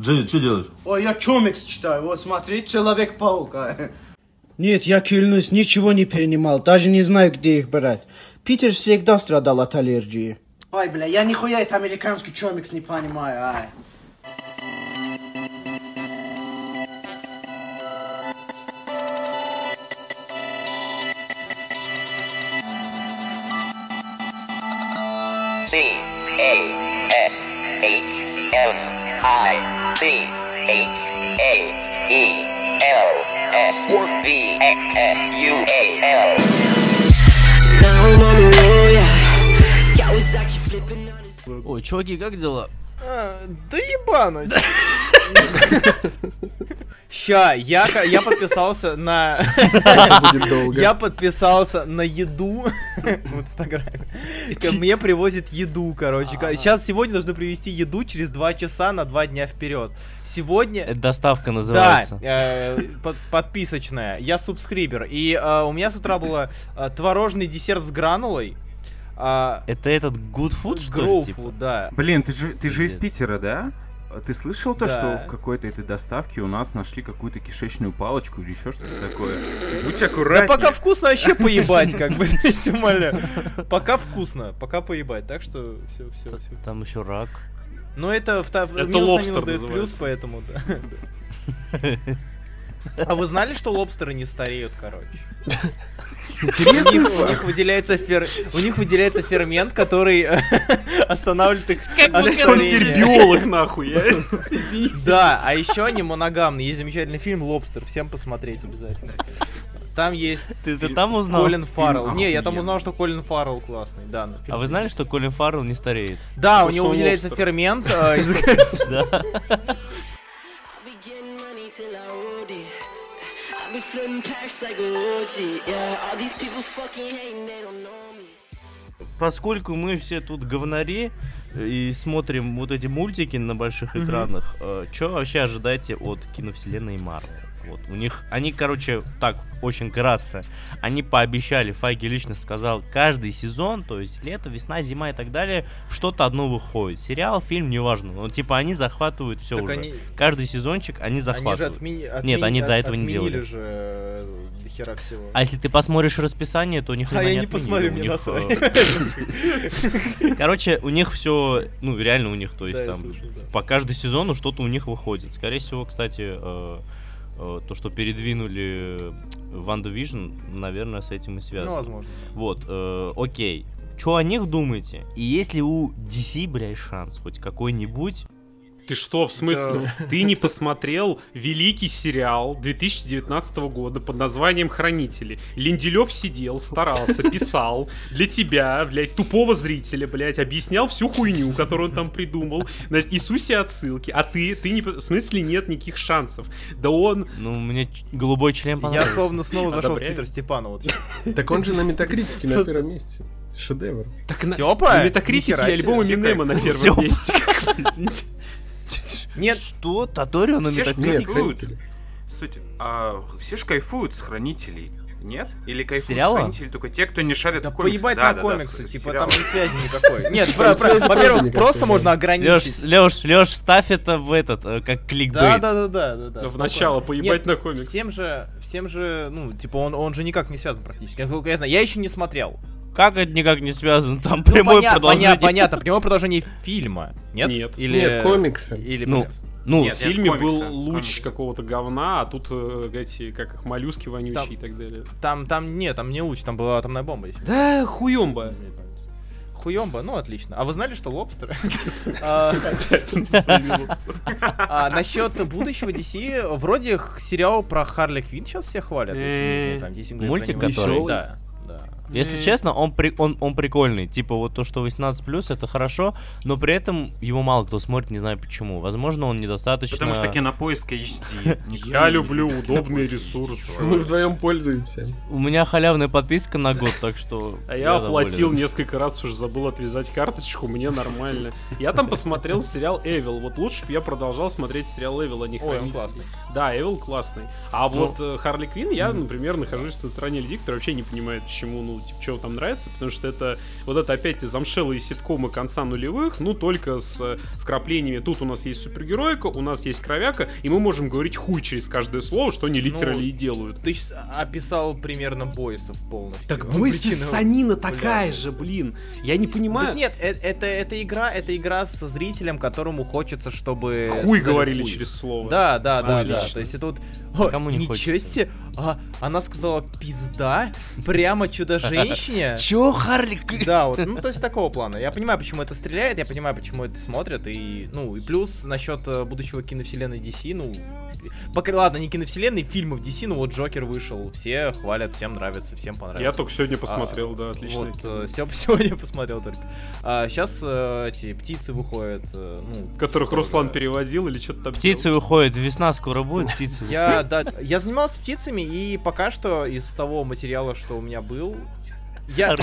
Джей, что делаешь? Ой, я комикс читаю, вот смотри, Человек-паук. а. Нет, я клянусь, ничего не принимал, даже не знаю, где их брать. Питер всегда страдал от аллергии. Ой, бля, я нихуя это американский комикс не понимаю, ай. C A S H M I H A E L S V X S U A L. Ой, чуваки, как дела? Да ебано. Ща, я, я подписался на... Я подписался на еду в Инстаграме. Мне привозят еду, короче. Сейчас сегодня должны привезти еду через 2 часа на 2 дня вперед. Сегодня... Это доставка Да, называется. э, под- подписочная. Я субскрибер. И э, у меня с утра был э, творожный десерт с гранулой. а, Это этот good food, что ли? Типа? да. Блин, ты же, ты же из. Питера, да? Ты слышал то, Да. что в какой-то этой доставке у нас нашли какую-то кишечную палочку или еще что-то такое? Будь аккуратнее. Да пока вкусно вообще поебать, как бы, умоляю. Пока вкусно, пока поебать, так что все, все, все. Там еще рак. Но это, Это минус на лобстер минус дает плюс, поэтому да. А вы знали, что лобстеры не стареют, короче? У них, у них выделяется фер... у них выделяется фермент, который э, останавливает их от Он теперь биолог, нахуй. я- Да, а еще они моногамные. Есть замечательный фильм «Лобстер». Всем посмотреть обязательно. Там есть Ты, ты там узнал? Колин Фаррелл. Не, я там узнал, что Колин Фаррелл классный. Да, А вы знали, что Колин Фаррелл не стареет? Да, у него выделяется лобстер. фермент. I be flipping packs like a OG. Yeah, all these people fucking hating, they don't know me. Поскольку мы все тут говнари и смотрим вот эти мультики на больших экранах, что вообще ожидаете от киновселенной Марвел? Вот, у них, они, короче, так, очень кратко, они пообещали, Файги лично сказал, каждый сезон, то есть лето, весна, зима и так далее, что-то одно выходит. Сериал, фильм, неважно, но типа они захватывают все Так уже. они- Каждый сезончик они Они же захватывают. отмени- Нет, отмени- они до от- этого не делали. же э, до хера всего. А если ты посмотришь расписание, то ни хрена А я не посмотрю, У мне них, насрать. э, Короче, у них все, ну реально у них, то есть там по каждому сезону что-то у них выходит. Скорее всего, кстати, э, то, что передвинули WandaVision, наверное, с этим и связано. Ну, возможно. Вот, э, окей. Что о них думаете? И если у DC, блядь, шанс хоть какой-нибудь, Ты что, в смысле? Ты не посмотрел великий сериал 2019 года под названием «Хранители». Линделоф сидел, старался, писал для тебя, блядь, тупого зрителя, блядь, объяснял всю хуйню, которую он там придумал, значит, и все отсылки, а ты, ты не... В смысле нет никаких шансов? Да он... ну, мне голубой член Я словно снова зашел в твиттер Степана. Вот. Так он же на метакритике на первом месте. Шедевр. Так на, Стёпа? на метакритике альбома Все Минема на первом месте. Нет, Что? Таторио на Все Метакритике? кайфуют. Хранители. Стойте, а все ж кайфуют с хранителей. Нет? Или кайфуют Сериала? с хранителей только те, кто не шарит да в комиксах? поебать Да, на да, да, комиксы, с- типа сериалы. там ни связи никакой. Нет, во-первых, просто да. можно ограничить. Леш, Леш, ставь это в этот, э, как кликбейт. Да, да, да, да, да, да. В начало поебать на комикс. Всем же, всем же, ну, типа, он, он же никак не связан практически. Я знаю, я еще не смотрел. Как это никак не связано? Там Ну, прямое поня- продолжение. поня- понятно, прямое продолжение фильма. Нет? Нет. Или... Нет, комиксы. Или Ну, нет? ну, В Нет, фильме комиксы, был луч комиксы. какого-то говна, а тут э, эти, как их, моллюски вонючие Там- и так далее. Там, там, нет, там не луч, там была атомная бомба. Если Да, хуемба. Хуемба, ну отлично. А вы знали, что лобстеры? А, а, Насчет будущего DC, вроде сериал про Харли Квинн сейчас все хвалят. говорит Мультик, который? Если честно, он, при, он, он прикольный. Типа вот то, что 18+, это хорошо, но при этом его мало кто смотрит, не знаю почему. Возможно, он недостаточно... Потому что кинопоиск HD. Я люблю кинопоиск ресурсы. Мы вдвоем пользуемся. У меня халявная подписка на год, так что... А я оплатил несколько раз, уже забыл отвязать карточку, мне нормально. Я там посмотрел сериал Эвил. Вот лучше бы я продолжал смотреть сериал Эвил, а не Ой, он классный. Да, Эвил классный. А вот э, Харли Квин, я, например, нахожусь в стороне людей, которые вообще не понимают, почему, ну, ну, типа, что там нравится, потому что это вот это опять замшелые ситкомы конца нулевых, ну, только с э, вкраплениями. Тут у нас есть супергеройка, у нас есть кровяка, и мы можем говорить хуй через каждое слово, что они литерали и делают. Ты щас описал примерно бойсов полностью. Так Ну, причина санина такая же, блин. Я не понимаю. Так нет, э- это, это игра, это игра со зрителем, которому хочется, чтобы... Хуй говорили хуй. через слово. Да, да, да, да. Отлично. То есть это вот... О, Кому не ничего хочется? себе! А, она сказала пизда прямо чудо-женщине. Чё, Харли? Да, вот, ну, то есть такого плана. Я понимаю, почему это стреляет, я понимаю, почему это смотрят, и, ну, и плюс насчет э, будущего киновселенной DC, ну, пока, ладно, не киновселенной, фильмов DC, ну, вот Джокер вышел, все хвалят, всем нравится, всем понравится. Я только сегодня посмотрел, да, отлично. Вот, э, Степ сегодня посмотрел только. А сейчас эти птицы выходят, э, ну... Которых тоже- Руслан переводил или что-то там Птицы выходят, весна скоро будет, птицы. Я, да, я занимался птицами, и пока что из того материала, что у меня был, я,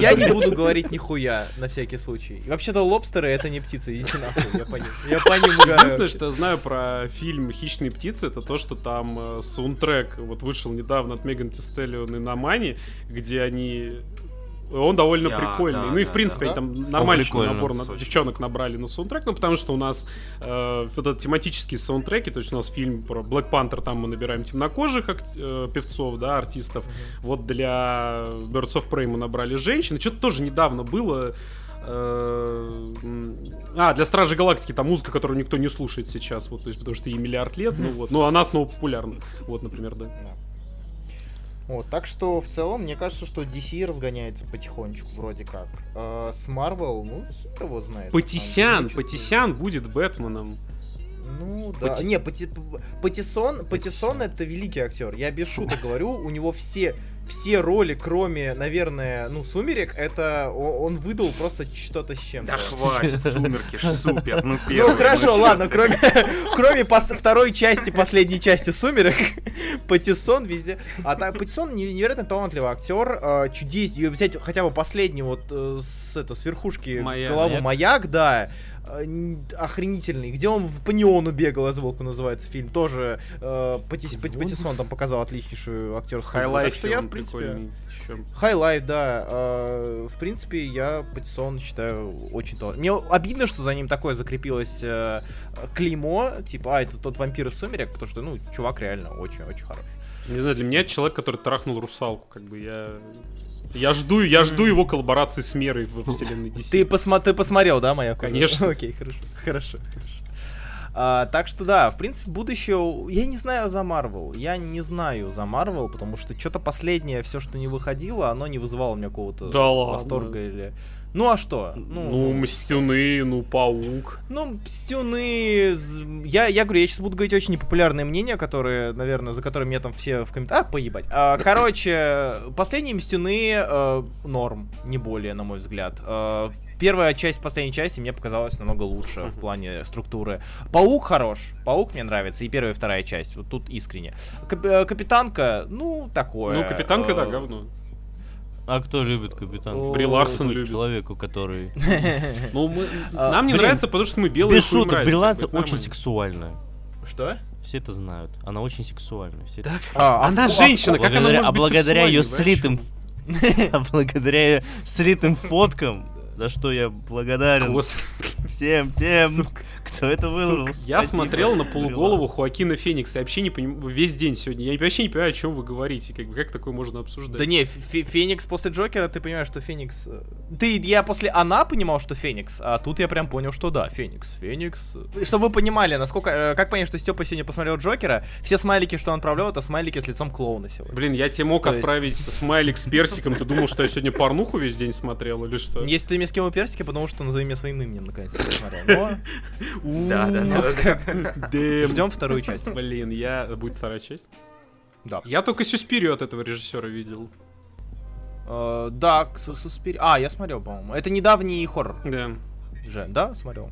я не буду говорить нихуя, на всякий случай. Вообще-то лобстеры это не птицы, идите нахуй, я по ним, я по ним. Единственное, что я знаю про фильм «Хищные птицы», это то, что там э, саундтрек вот вышел недавно от Меган Тестеллион и Намани, где они... Он довольно Я, прикольный. да, ну и в да, принципе да. они там нормальный набор на- девчонок набрали на саундтрек, ну потому что у нас э, вот этот тематические саундтреки, то есть у нас фильм про Black Panther, там мы набираем темнокожих э, певцов, да, артистов. Вот для Birds of Prey мы набрали женщин. Что-то тоже недавно было. э, А, для Стражей Галактики там музыка, которую никто не слушает сейчас, вот, то есть, потому что ей миллиард лет, ну вот, но она снова популярна, вот, например, да. Вот, так что в целом, мне кажется, что DC разгоняется потихонечку, вроде как. А с Marvel, ну, хер его знает. Патисян, деле, Патисян будет Бэтменом. Ну, да. Пати- Не, Пати- Патисон, Патисон это великий актер. Я без шуток говорю, у него все все роли, кроме, наверное, ну, Сумерек, это он выдал просто что-то с чем-то. Да хватит, сумерки ж супер, ну Ну первый. хорошо, чё ладно, кроме, кроме пос- второй части, последней части Сумерек, Патисон везде. А так, Патисон не- невероятно талантливый актер, э, чудес, и взять хотя бы последний вот э, с, это, с верхушки Маяк. головы Маяк. маяк, да, э, охренительный, где он в- по неону бегал, я забыл, называется фильм, тоже э, Патис- Пат- Патисон там показал отличнейшую актерскую. Хайлайт Так что я, в принципе... Хайлайт, да. э, в принципе, я Патисон считаю очень талантливым. Мне обидно, что за ним такое закрепилось э, клеймо, типа, а, это тот вампир из Сумерек, потому что, ну, чувак реально очень-очень хороший. Не знаю, для меня человек, который трахнул русалку, как бы я... Я жду, я жду его коллаборации с Мерой во вселенной DC. Ты, посма- ты посмотрел, да, моя Конечно. Окей, хорошо, хорошо, хорошо. А, так что да, в принципе, будущее... Я не знаю за Марвел. Я не знаю за Марвел, потому что что-то последнее, все, что не выходило, оно не вызывало у меня какого-то Да ладно. восторга или... Ну а что? Ну, Мстюны, ну, Паук. Ну, Стюны... з- Я, я говорю, я сейчас буду говорить очень непопулярные мнения, которые, наверное, за которые мне там все в комментариях... А, поебать. А, короче, последние Мстюны э, норм, не более, на мой взгляд. Э, первая часть последней части мне показалась намного лучше в плане структуры. Паук хорош. Паук мне нравится. И первая, и вторая часть. Вот тут искренне. Кап- э, Капитанка, ну, такое. Ну, Капитанка, да, Э, говно. А кто любит капитан? Бри Ларсон любит. Человеку, который... Ну, мы- А, нам не блин, нравится, потому что мы белые Без шуток, Бри Ларсон как бы, очень нормально. сексуальная. Что? Все это знают. Она очень сексуальная. Все это- А, Она а женщина, как она благодаря, может а быть благодаря ее сексуальной, слитым... А благодаря ее слитым фоткам, за что я благодарен Господи. всем тем, кто это выложил. Я Спасибо, смотрел на полуголову Хоакина Феникса. Я вообще не понимаю, весь день сегодня. Я вообще не понимаю, о чем вы говорите. Как, как такое можно обсуждать? Да не, Фе- Феникс после Джокера, ты понимаешь, что Феникс... э, Ты, я после Она понимал, что Феникс, а тут я прям понял, что да, Феникс, Феникс. Чтобы вы понимали, насколько... э, Как понять, что Степа сегодня посмотрел Джокера, все смайлики, что он отправлял, это смайлики с лицом клоуна сегодня. Блин, я тебе мог То есть- отправить смайлик с персиком. Ты думал, что я сегодня порнуху весь день смотрел или что? Если ты мне скинул персики, потому что назови меня своим именем, наконец-то посмотрел. Да, да, да. Ждем вторую часть. Блин, я... Будет вторая часть? Да. Я только Сюспирио от этого режиссера видел. Э, Да, Суспири... А, я смотрел, по-моему. Это недавний хоррор Да. же, да? Смотрел.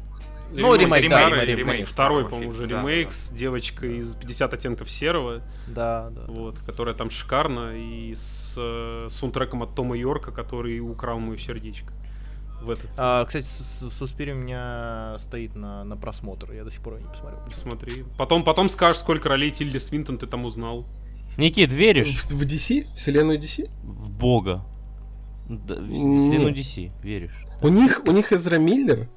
Ну, ремейк, да, ремейк, Второй, по-моему, уже ремейк да, с девочкой из 50 оттенков серого, Да, да. вот, которая там шикарна, и с э, саундтреком от Тома Йорка, который украл мое сердечко. В этот. А, кстати, Суспири у меня стоит на, на просмотр. Я до сих пор его не посмотрел. Смотри. Потом, потом скажешь, сколько ролей Тильди Свинтон ты там узнал. Никит, веришь В в DC? Вселенную DC? в Бога? Да, в вселенную DC, веришь? У них, у них Эзра Миллер,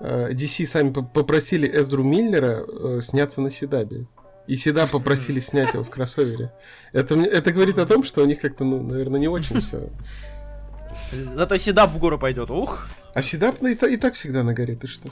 э, DC сами по- попросили Эзру Миллера э, сняться на Седабе. И Седа попросили снять его в кроссовере. Это, это говорит о том, что у них как-то, ну, наверное, не очень все. Зато Седап в гору пойдет. Ух! А Седап и, и так всегда на горе, ты что?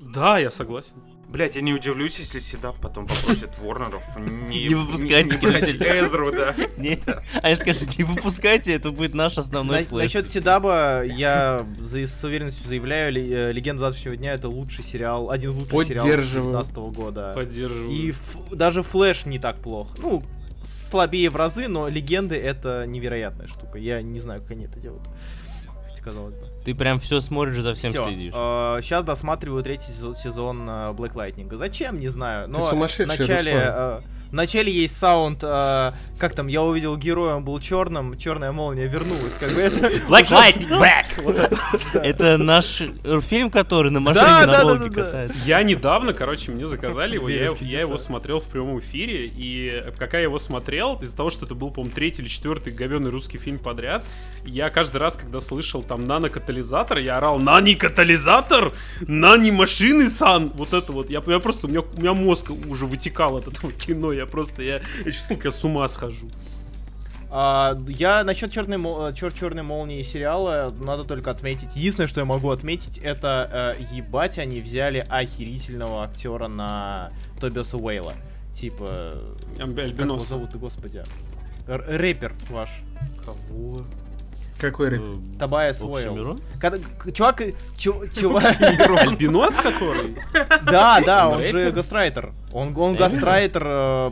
Да, я согласен. Блять, я не удивлюсь, если Седап потом попросит Ворнеров не, Не выпускайте не кинофильм. Эзру, да. Нет. А я скажу, не выпускайте, это будет наш основной На- насчет Седаба я за- с уверенностью заявляю, э, Легенда завтрашнего дня это лучший сериал, один из лучших сериалов Поддерживаю. 2019 года. Поддерживаю. И ф- даже Флэш не так плох. Ну, слабее в разы, но Легенды это невероятная штука. Я не знаю, как они это делают. Хотя, казалось бы. Ты прям все смотришь, за всем Всё. следишь. сейчас досматриваю третий сезон, сезон э, Black Lightning. Зачем, не знаю. Но сумасшедший, вначале, Руслан. э, в начале есть саунд, э, как там, я увидел героя, он был черным, черная молния вернулась, как бы это... Black Light Back! Это наш э, фильм, который на машине на Волге катается. Я недавно, короче, мне заказали его, я, его смотрел в прямом эфире, и пока я его смотрел, из-за того, что это был, по-моему, третий или четвертый говёный русский фильм подряд, я каждый раз, когда слышал там нано-катализатор, я орал «Нани-катализатор! Нани-машины, сан!» Вот это вот, я, я просто, у меня, у меня мозг уже вытекал от этого кино, я просто, я, я я с ума схожу. А, я насчет черной, мо- э, чер- черной молнии сериала надо только отметить. Единственное, что я могу отметить, это э, ебать они взяли охерительного актера на Тобиаса Уэйла. Типа. Амби- Как его Альбинос. зовут, господи? Р- рэпер ваш. Кого? Какой рэп? Э, Табайас Уэйл. Чувак, э, чу- чувак, Альбинос который? да, да, Он же гастрайтер. Он, он гастрайтер,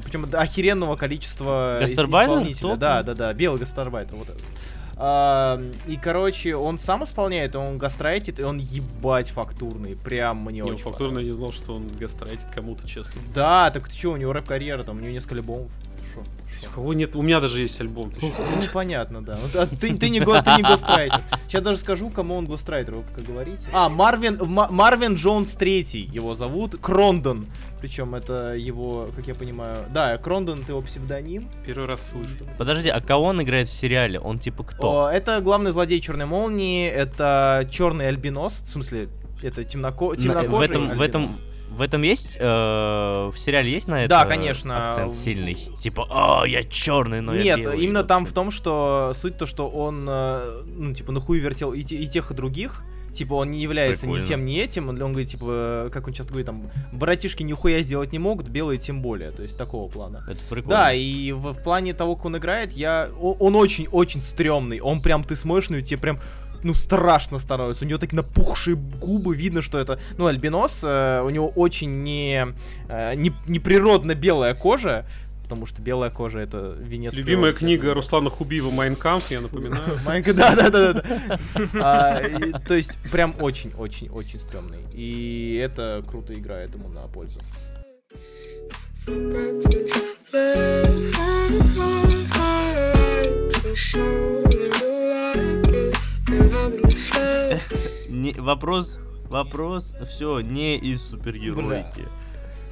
причем охеренного количества ис- Гастарбайтер? исполнителя. Топ? Да, да, да, белый гастарбайтер. Вот. А, и, короче, он сам исполняет, он гастрайтит, и он ебать фактурный. Прям мне Не, очень фактурно я не знал, что он гастрайтит кому-то, честно. Да, так ты что, у него рэп-карьера, там, у него несколько альбомов. Шо, шо. У кого нет? У меня даже есть альбом. ты чё? Ну, понятно, да. А ты, ты не, го- ты не гострайтер. Сейчас даже скажу, кому он гострайтер, вы как говорите. А, Марвин, Ма- Марвин Джонс третий его зовут, Крондон. Причем это его, как я понимаю... Да, Крондон, это его псевдоним. Первый раз слышу. Подожди, а кого он играет в сериале? Он типа кто? О, это главный злодей Черной Молнии, это черный альбинос, в смысле, это темноко... На- темнокожий в этом, в альбинос. этом, в этом есть, э, в сериале есть на это Да, конечно. акцент сильный? Типа, о, я черный, но я Нет, белый». именно там в том, что суть то, что он, э, ну, типа, на хуй вертел и, и тех, и других. Типа, он не является Прикольно. ни тем, ни этим. Он, он говорит, типа, как он часто говорит, там, братишки нихуя сделать не могут, белые тем более. То есть, такого плана. Это прикольно. Да, и в, в плане того, как он играет, я... о- Он очень-очень стрёмный. Он прям, ты смотришь на него, тебе прям ну, страшно становится. У него такие напухшие губы, видно, что это... Ну, альбинос, э, у него очень не, э, не, неприродно белая кожа, потому что белая кожа — это венец Любимая природы. книга Руслана Хубиева «Майнкамп», я напоминаю. Да, да, да, да. А, То есть, прям очень-очень-очень стрёмный. И это круто играет ему на пользу. Не- вопрос, вопрос, все, не из супергероики.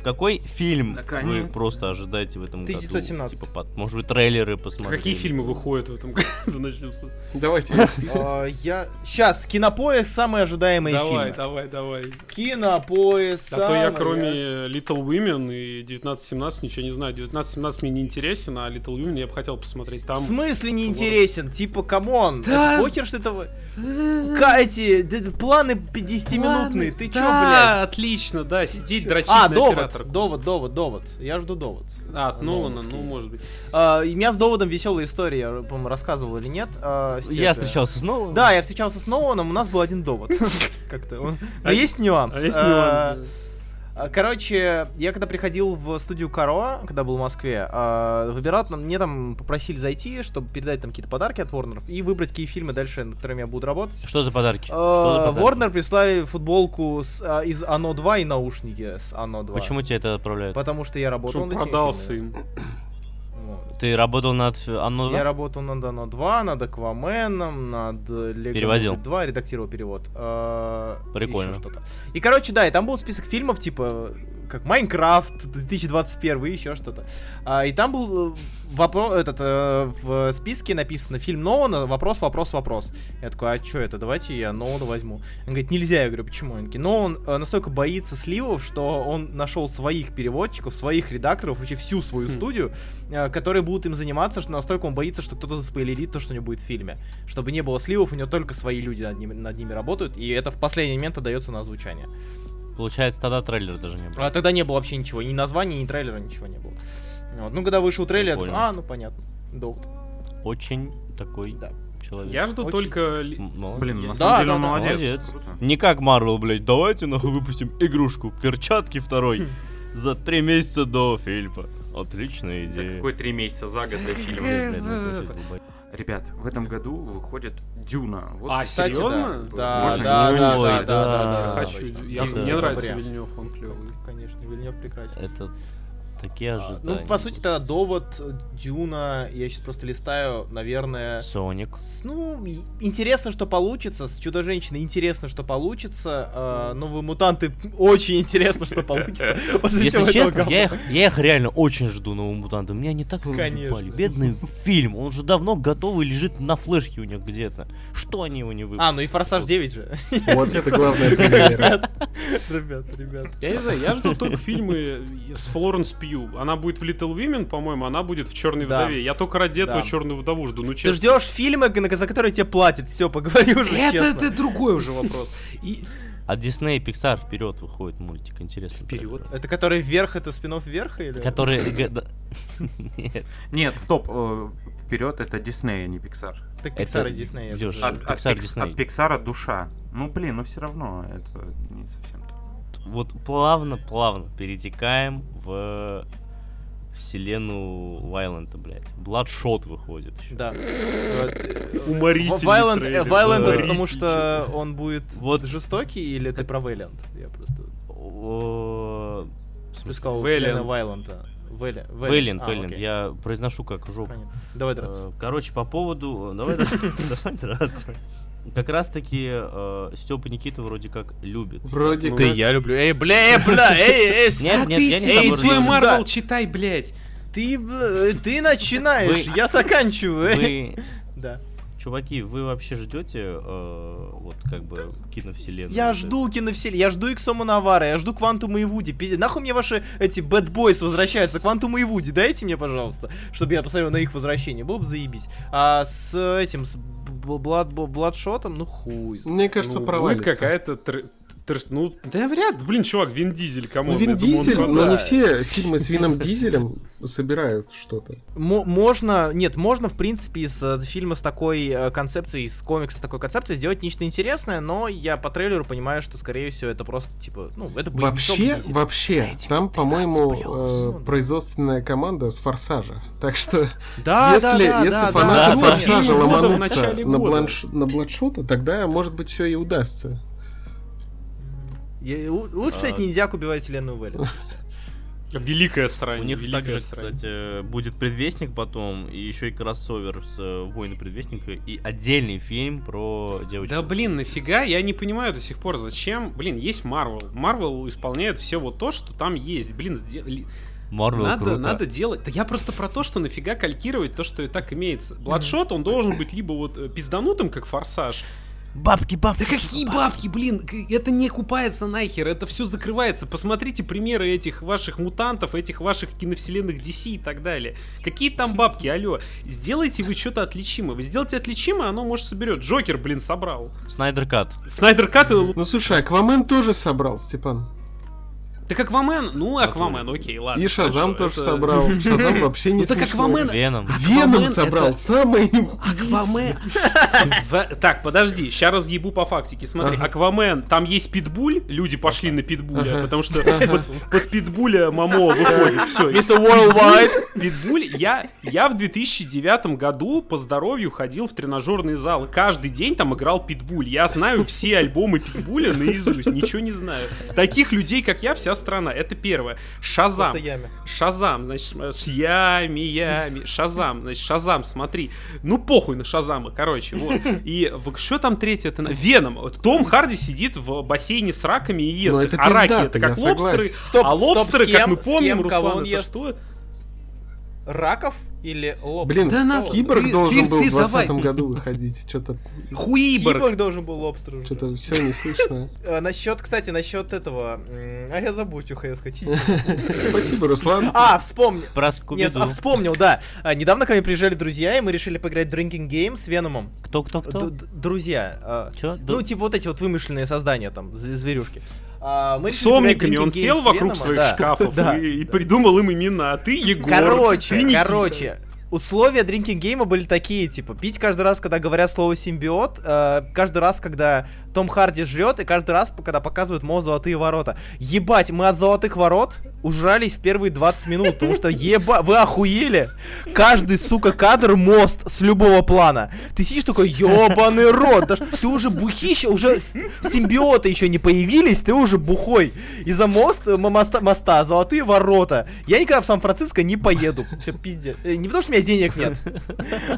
Какой фильм вы Наконец. просто ожидаете в этом году? 1917. Типа, под- может быть, трейлеры посмотреть? Какие фильмы выходят в этом году? Начнем с- Давайте. А, Я... Сейчас, кинопоиск самые ожидаемые Давай, фильмы. давай, давай. Кинопоиск А то я кроме Little Women и 1917 ничего не знаю. 1917 мне не интересен, а Little Women я бы хотел посмотреть. Там В смысле не интересен? Типа, come on, это покер, что это вы? Эти планы 50-минутные, ты чё, блядь? отлично, да, сидеть, дрочить А, на довод, довод, довод, довод. Я жду довод. А, от Нолана, ну, может быть. А, и у меня с доводом веселая история, я, по-моему, рассказывал или нет. а, Я встречался с Ноланом. Да, я встречался с Ноланом, у нас был один довод. Как-то. Но есть нюанс. А есть А, нюанс, а, Короче, я когда приходил в студию Каро, когда был в Москве, а, выбирал, там- мне там попросили зайти, чтобы передать там какие-то подарки от Ворнеров и выбрать, какие фильмы дальше, над которыми я буду работать. Что за подарки? Что А, прислали футболку с, а, из Оно 2 и наушники с Оно 2. Почему тебе это отправляют? Потому что я работал Что над этими продался им. Ты работал над фи- Оно Я 2? работал над Оно 2, над Акваменом, над э, Лего Переводил. Movie 2, редактировал перевод. э, Прикольно. что-то. И, короче, да, и там был список фильмов, типа, как Майнкрафт 2021 и еще что-то. А, и там был вопрос, этот, э, в списке написано фильм Ноуна, вопрос, вопрос, вопрос. Я такой, а что это, давайте я Ноуна возьму. Он говорит, нельзя, я говорю, почему? Он говорит, Ноун э, настолько боится сливов, что он нашел своих переводчиков, своих редакторов, вообще всю свою студию, э, которые будут им заниматься, что настолько он боится, что кто-то заспойлерит то, что у него будет в фильме. Чтобы не было сливов, у него только свои люди над ними, над ними работают, и это в последний момент отдается на озвучание. Получается, тогда трейлера даже не было. А тогда не было вообще ничего, ни названия, ни трейлера, ничего не было. Вот. Ну, когда вышел трейлер, я такой, а, ну понятно. Довод. Очень такой Да. человек. Я жду Очень. только... молодец. Блин, на Да, самом деле да, он да, молодец. молодец. Круто. Не как Марвел, блядь, давайте нахуй выпустим игрушку, перчатки второй за три месяца до фильма. Отличная Да идея. какой три месяца за год до фильма? Ну. Ребят, в этом году выходит Дюна. Вот А, Кстати, серьезно? Да, да, Можно да, ничего да, не да, ждать. да, да, Да, да, Я да, хочу. точно. я- Да. Мне нравится Декабря. Вильнев, он клевый. Конечно, Вильнев прекрасен. Это такие ожидания. Ну, по сути, тогда довод, Дюна, я сейчас просто листаю, наверное... Соник. Ну, интересно, что получится. С Чудо-женщиной интересно, что получится. а, Новые мутанты очень интересно, что получится. После Если честно, я их, я их реально очень жду, нового мутанта. Меня они так Конечно. разъебали. Бедный фильм. Он уже давно готовый лежит на флешке у них где-то. Что они его не выпустили? А, ну и Форсаж 9 же. Вот это главная премьера. Ребят, ребят. Я не знаю, я жду только фильмы с Флоренс Пью. Она будет в Little Women, по-моему, она будет в Черной Да. вдове. Я только ради этого Да. Черную вдову жду. Ну, Ты ждешь фильмы, на- за которые тебе платят. Все, поговори уже Это, честно. это другой уже вопрос. И От Disney и Pixar вперед выходит мультик, интересно. вперед. Это который вверх, это спинов вверха или? Который... Нет. Нет, стоп. э, Вперед это Дисней, а не Pixar. Так это- Pixar и Disney. От, Pixar, Disney. душа. Ну блин, но все равно это не совсем то. Вот плавно-плавно перетекаем в вселенную Вайлента, блядь. Бладшот выходит еще. Да. Э, Уморительный Violent, э, трейлер, Violent это потому что он будет Вот. жестокий или ты про Valiant? Я просто ты сказал Valiant. вселенная Violent. Вэлли- Вейлент, А, Вейлент, окей. я произношу как жопу. Давай драться. Э, Короче, по поводу... Давай драться. Как раз таки Степа Никита вроде как любит. Вроде Да как. я люблю. Эй, бля, эй, бля, эй, эй, Нет, нет, я не эй, Твой. Марвел читай, блядь. Ты, бля, ты начинаешь, я заканчиваю. Да. чуваки, вы вообще ждете э, вот как бы киновселенную? Я жду киновселенной, я жду Иксома Навара, я жду Квантума и Вуди. Пиздец, нахуй мне ваши эти Bad Boys возвращаются, Квантума и Вуди, дайте мне, пожалуйста, чтобы я посмотрел на их возвращение, было бы заебись. А с этим, с Бладшотом, ну хуй. Мне кажется, Ну, будет провалится. какая-то... тр- тр- Ну, да вряд блин, чувак, Вин Дизель, кому Ну, Вин Дизель, но не все фильмы с Вином Дизелем собирают что-то. Мо- можно, нет, можно, в принципе, из э, фильма с такой э, концепцией, из комикса с такой концепцией сделать нечто интересное, но я по трейлеру понимаю, что, скорее всего, это просто, типа, ну, это будет Вообще, Вин Дизель. вообще, там, по-моему, э, производственная команда с Форсажа. Так что, Да, да, если, да, если да, фанаты да, Форсажа года в ломанутся начале на, года. бланш... на Бладшота, тогда, может быть, все и удастся. Лучше, кстати, ниндзяк убивать вселенную Вэлли. Великая срань. У них великая также, кстати, будет предвестник потом, и еще и кроссовер с э, Войны предвестника, и отдельный фильм про девочку. Да блин, нафига? Я не понимаю до сих пор, зачем. Блин, есть Марвел. Марвел исполняет все вот то, что там есть. Блин, сдел- ли- Марвел надо, круто. надо делать. Да я просто про то, что нафига калькировать то, что и так имеется. Бладшот, он должен быть либо вот э, пизданутым, как форсаж. Бабки, бабки. Да какие бабки, блин, это не купается нахер, это все закрывается. Посмотрите примеры этих ваших мутантов, этих ваших киновселенных DC и так далее. Какие там бабки, алло. Сделайте вы что-то отличимое. Вы сделайте отличимое, оно может соберет. Джокер, блин, собрал. Снайдер Кат. Снайдер Кат и Ну, слушай, Аквамен тоже собрал, Степан. Так Аквамен, ну Аквамен, окей, ладно. И Шазам хорошо, тоже это- собрал. Шазам вообще не Ну так смешной. Аквамен... Веном. Веном собрал, это- самый... Аквамен. В- Так, подожди, сейчас разъебу по фактике. Смотри, Ага. Аквамен, там есть питбуль, люди пошли на питбуля, Ага. потому что под, под питбуля Мамо выходит. Все. Mr. Worldwide. Питбуль, я, я в 2009 году по здоровью ходил в тренажерный зал. Каждый день там играл Питбуль. Я знаю все альбомы Питбуля наизусть, ничего не знаю. Таких людей, как я, вся вся страна. Это первое. Шазам. Шазам, значит, с ями, ями. Шазам, значит, Шазам, смотри. Ну, похуй на Шазама, короче, вот. И что там третье? Это на- Веном. Том Харди сидит в бассейне с раками и ест Ну, это А раки это как лобстеры. Стоп, а стоп, лобстеры, с как кем- мы с помним, кем, кого Руслан, он это ест? что? Раков или лоб? Блин, Да нас- Киборг ты- должен ты- был ты в 20 давай. году выходить. Что-то Хуиборг. Киборг должен был лобстер уже. что-то все не слышно. А, насчет, кстати, насчет этого. А я забыл, что хотел сказать. Спасибо, Руслан. А, вспомнил. Про Нет, а вспомнил, да. А, недавно ко мне приезжали друзья, и мы решили поиграть в Drinking Game с Веномом. Кто, кто, кто? Д- Друзья. а, Чё? Ну, типа вот эти вот вымышленные создания, там, зв- зверюшки. А, мы Сомниками он сел вокруг Веномом, своих да. шкафов Да. и, и придумал им имена. А ты Егор. Короче, ты Никита. короче, условия Drinking Game были такие, типа, пить каждый раз, когда говорят слово симбиот, э, каждый раз, когда Том Харди жрет, и каждый раз, когда показывают мо золотые ворота. Ебать, мы от золотых ворот ужрались в первые 20 минут, потому что еба... Вы охуели? Каждый, сука, кадр мост с любого плана. Ты сидишь такой, ебаный рот, ты уже бухище, уже симбиоты еще не появились, ты уже бухой. Из-за мост, м- моста, моста, золотые ворота. Я никогда в Сан-Франциско не поеду. Все, пиздец. Э, Не потому что меня денег нет,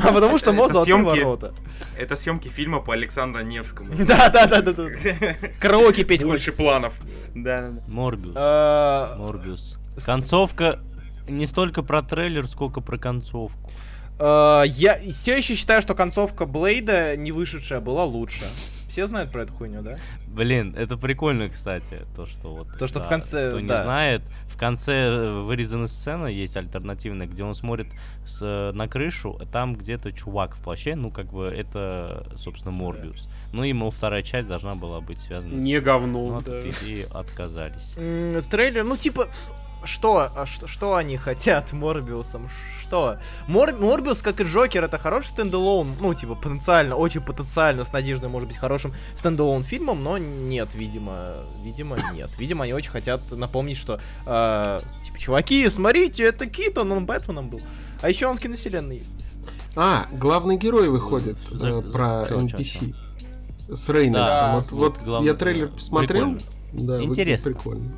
а потому что мост, Это золотые съемки. ворота. Это съемки фильма по Александру Невскому. Да, да, да, да, да. Караоке петь Больше планов. Да, да. Морбиус. Э, Морбиус. Концовка не столько про трейлер, сколько про концовку. э, Я все еще считаю, что концовка Блейда, не вышедшая, была лучше. Все знают про эту хуйню, да? Блин, это прикольно, кстати, то, что вот... То, что в да, конце, Кто не да. знает, в конце э, вырезана сцена, есть альтернативная, где он смотрит с, э, на крышу, а там где-то чувак в плаще, ну, как бы, это, собственно, Морбиус. Ну, и, мол, вторая часть должна была быть связана с... Не Ну, говно, а да. и отказались. С трейлера, ну типа, что, а что, что они хотят Морбиусом? Что? Мор, Морбиус, как и Джокер, это хороший standalone, ну типа потенциально, очень потенциально, с надеждой может быть хорошим standalone фильмом, но нет, видимо, видимо нет. Видимо, они очень хотят напомнить, что, э, типа, чуваки, смотрите, это Китон, он Бэтменом был. А еще он в киновселенной есть. А, главный герой выходит За- э, за- про чё, чё, NPC. С Рейнольдсом. Да, вот, вот вот главный я трейлер посмотрел. Прикольно. Да, Интересно. прикольно.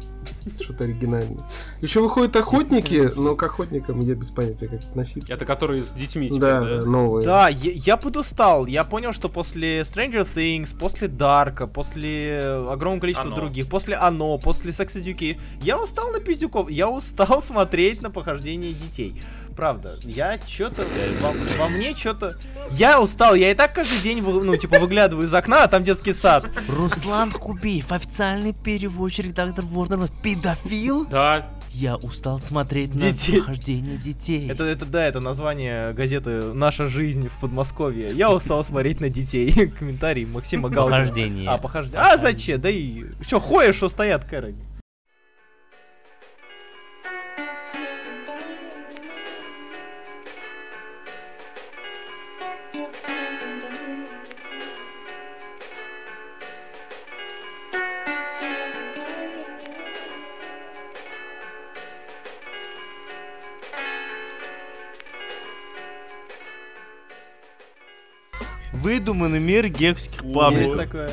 Что-то оригинальное. Еще выходят охотники, но к охотникам я без понятия, как относиться. Это которые с детьми. типа, Да, да, новые. Да, я, я подустал. Я понял, что после Stranger Things, после Дарка, после огромного количества Оно. других, после Оно, после Sex Education, я устал на пиздюков. Я устал смотреть на похождение детей. Правда, я что-то во, во мне что-то. Я устал, я и так каждый день, вы- ну, типа, выглядываю из окна, а там детский сад. Руслан Хубиев, официальный переводчик редактор Ворнера, педофил? Да, Я устал смотреть Детей. на похождение детей. Это, это, да, это название газеты «Наша жизнь в Подмосковье». Я устал смотреть на детей. Комментарий Максима Галкина. Похождение. А, похождение. А зачем? Да и... Что, ходишь, что стоят, Кэрри? Выдуманный мир гекских Есть пабликов. такое.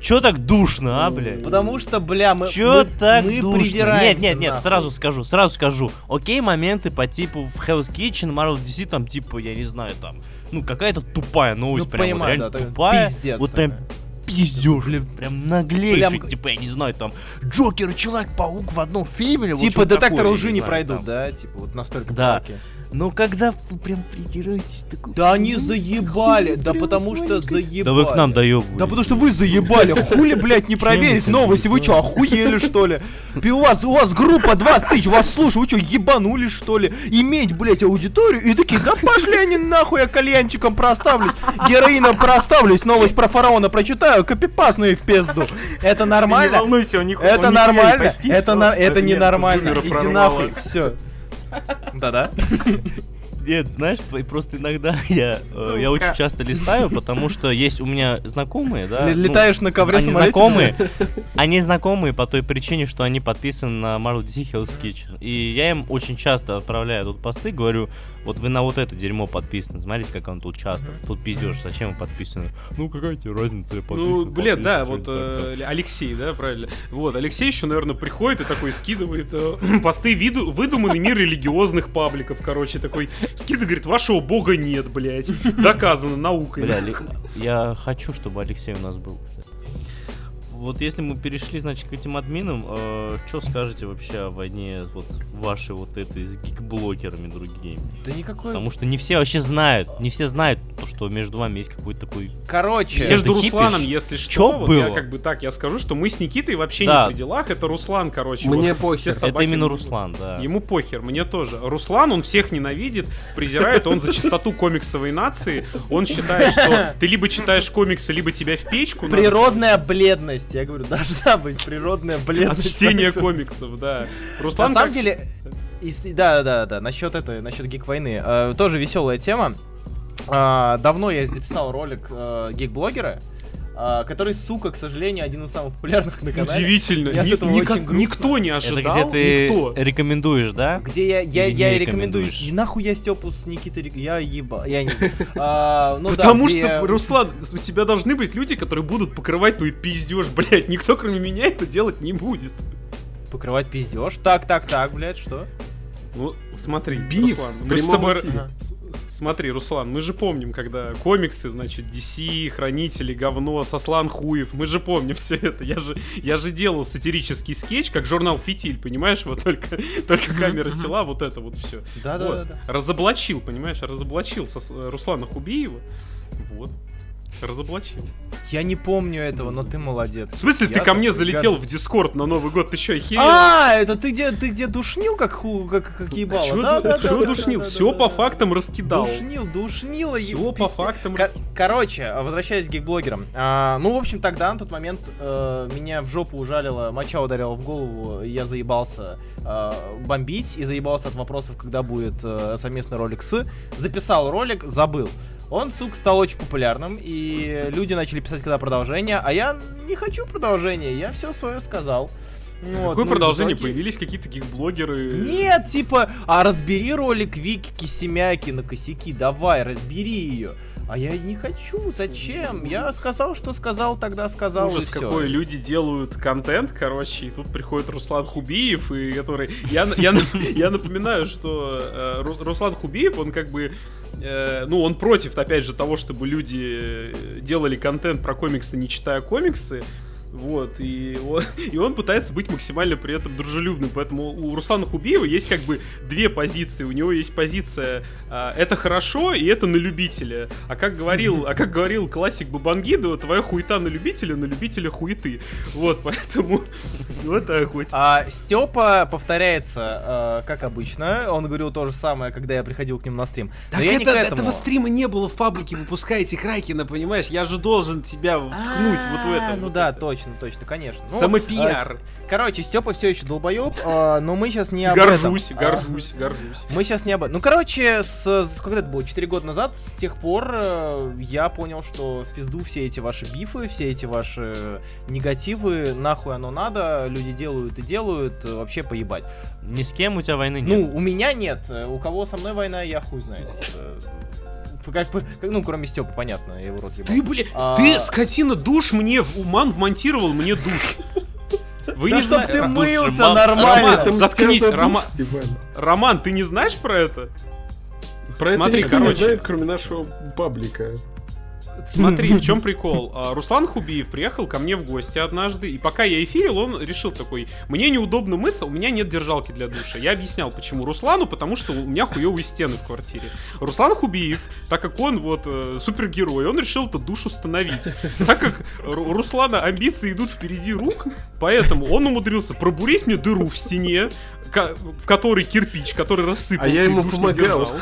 Чё так душно, а, блядь? Потому что, бля, мы, Чё мы, так мы душно? придираемся Нет, нет, нет, нахуй. сразу скажу, сразу скажу. Окей, моменты по типу в Hell's Kitchen, Marvel DC, там, типа, я не знаю, там, ну, какая-то тупая новость, Ну, прям вот понимаю, реально да, тупая. пиздец вот прям пиздёж, блин, прям наглейший, Прям- типа, я не знаю, там, Джокер и Человек-паук в одном фильме, вот Типа что-то детектор такое, лжи я не знаю, пройдут, там. да? Типа вот настолько Да. палки. Но когда вы прям придираетесь, такой... Да они заебали, да потому что заебали. Да вы к нам доёбываете. Да потому что вы заебали, хули, блядь, не проверить новости, вы чё, охуели, что ли? У вас, у вас группа 20 тысяч, вас слушают, вы чё, ебанулись, что ли? Иметь, блядь, аудиторию, и такие, да пошли они нахуй, я кальянчиком проставлюсь, героином проставлюсь, новость про фараона прочитаю, копипасную и в пизду. Это Ты не нормально? волнуйся, он не Это не нормально? Это, это нет, ненормально. Зумера Иди нахуй, все. Да-да. Нет, знаешь, просто иногда я, э, я очень часто листаю, потому что есть у меня знакомые, да. Ну, Летаешь на ковре они самолете? знакомые, они знакомые по той причине, что они подписаны на Marvel DC Hell's Kitchen. И я им очень часто отправляю тут посты, говорю, вот вы на вот это дерьмо подписаны, смотрите, как он тут часто. Тут пиздешь, зачем вы подписаны? Ну какая тебе разница, я подписан. Ну, блин, да, вот э, Алексей, да, правильно. Вот, Алексей еще, наверное, приходит и такой скидывает э, посты виду, выдуманный мир религиозных пабликов, короче, такой скидывает, говорит, вашего бога нет, блядь. Доказано наукой. Бля, я хочу, чтобы Алексей у нас был, кстати. Вот если мы перешли, значит, к этим админам, что скажете вообще о войне вот вашей вот этой с гик-блогерами другими? Да никакой... Потому что не все вообще знают, не все знают, то, что между вами есть какой-то такой... Короче, Между Русланом, если что, чё вот было? я как бы так, я скажу, что мы с Никитой вообще Да. не при делах, это Руслан, короче. Мне вот похер. Это именно Руслан, да. Ему похер, мне тоже. Руслан, он всех ненавидит, презирает, он за чистоту комиксовой нации. Он считает, что ты либо читаешь комиксы, либо тебя в печку. природная бледность. Я говорю, должна быть природная От бледность. чтения комиксов, да. На Руслан самом как- деле, да, да, да, насчет этой, насчет гик войны, э, тоже веселая тема. А, давно я записал ролик э, гик-блогера, который, сука, к сожалению, один из самых популярных на канале. Удивительно. Ни- этого ника- очень грустно. никто не Это ожидал, где ты никто. рекомендуешь, да? Где я, я, Или я не и рекомендую. рекомендуешь? И нахуй я Степу с Никитой рек- Я еба. Я не. А, ну да, Потому где- что, Руслан, у тебя должны быть люди, которые будут покрывать твой пиздеж, блядь. Никто, кроме меня, это делать не будет. Покрывать пиздеж. Так, так, так, блядь, что? Ну, смотри, Биф Руслан, мы с тобой... с- Смотри, Руслан, мы же помним, когда комиксы, значит, DC, Хранители, говно, Сослан Хуев, мы же помним все это. Я же, я же делал сатирический скетч, как журнал Фитиль, понимаешь? Вот только, только камера села, вот это вот все. Да, да, да, да. Разоблачил, понимаешь? Разоблачил э, Руслана Хубиева. Вот. Разоблачил. Я не помню этого, но ты молодец. В смысле, ты Я ко мне залетел гад- в Дискорд на Новый год? Ты что, охерел? А, это ты где, ты где душнил, как ху, как, как ебало? Чё да, да, чё да, душнил? да, да, Все да, по да. фактам раскидал. Душнил, душнило. Всё еб- по пиздец. фактам Ко- рас- Короче, а, возвращаясь к гик-блогерам. А, ну, в общем, тогда, на тот момент, э, меня в жопу ужалило, моча ударила в голову, и я заебался э, бомбить, и заебался от вопросов, когда будет э, совместный ролик с. Записал ролик, забыл. Он, сука, стал очень популярным, и люди начали писать, когда продолжение, а я не хочу продолжения, я все свое сказал. Вот, Какое ну продолжение? итоге- Появились какие-то гик-блогеры? нет, типа, а разбери ролик Вики Кисемяки на косяки, давай, разбери ее. А я не хочу, зачем? Я сказал, что сказал, тогда сказал. Ужас и какой, люди делают контент, короче, и тут приходит Руслан Хубиев, и который... Я, я, я напоминаю, что э, Ру- Руслан Хубиев, он как бы... э, ну, он против, опять же, того, чтобы люди э, делали контент про комиксы, не читая комиксы. Вот, и он, и он пытается быть максимально при этом дружелюбным. Поэтому у Руслана Хубиева есть как бы две позиции. У него есть позиция а, это хорошо и это на любителя. А как говорил, а как говорил классик Бабангиду, твоя хуета на любителя, на любителя хуеты. Вот, поэтому вот так вот. А Степа повторяется, э, как обычно. Он говорил то же самое, когда я приходил к ним на стрим. Но я не к этому. стрима не было в паблике, выпускаете Кракена, понимаешь? Я же должен тебя вткнуть вот в А, это. Ну вот да, это. Точно, точно, конечно. Ну, Самопиар. э, Короче, Степа все еще долбоеб, э, но мы сейчас не об этом. Горжусь, А, горжусь, горжусь. Мы сейчас не об этом. Ну, короче, с, с- когда это было? 4 года назад, с тех пор э, я понял, что в пизду все эти ваши бифы, все эти ваши негативы, нахуй оно надо, люди делают и делают, э, вообще поебать. Ни с кем у тебя войны нет. Ну, у меня нет. э, У кого со мной война, я хуй знает. Как, бы- как- ну, кроме Степа, понятно, я его рот ебал. Ты, бля, А- ты, скотина, душ мне, в уман вмонтировал мне душ. Вы Да не чтоб зна- ты мылся Роман, нормально. Роман, заткнись, сказано Рома- душ, Степан. Роман, ты не знаешь про это? Про Смотри, это никто не короче. знает, кроме нашего паблика. Смотри, в чем прикол. А, Руслан Хубиев приехал ко мне в гости однажды, и пока я эфирил, он решил такой, мне неудобно мыться, у меня нет держалки для душа. Я объяснял, почему Руслану, потому что у меня хуевые стены в квартире. Руслан Хубиев, так как он вот э, супергерой, он решил этот душ установить. Так как Руслана амбиции идут впереди рук, поэтому он умудрился пробурить мне дыру в стене, в которой кирпич, который рассыпался А я ему помогал. держал.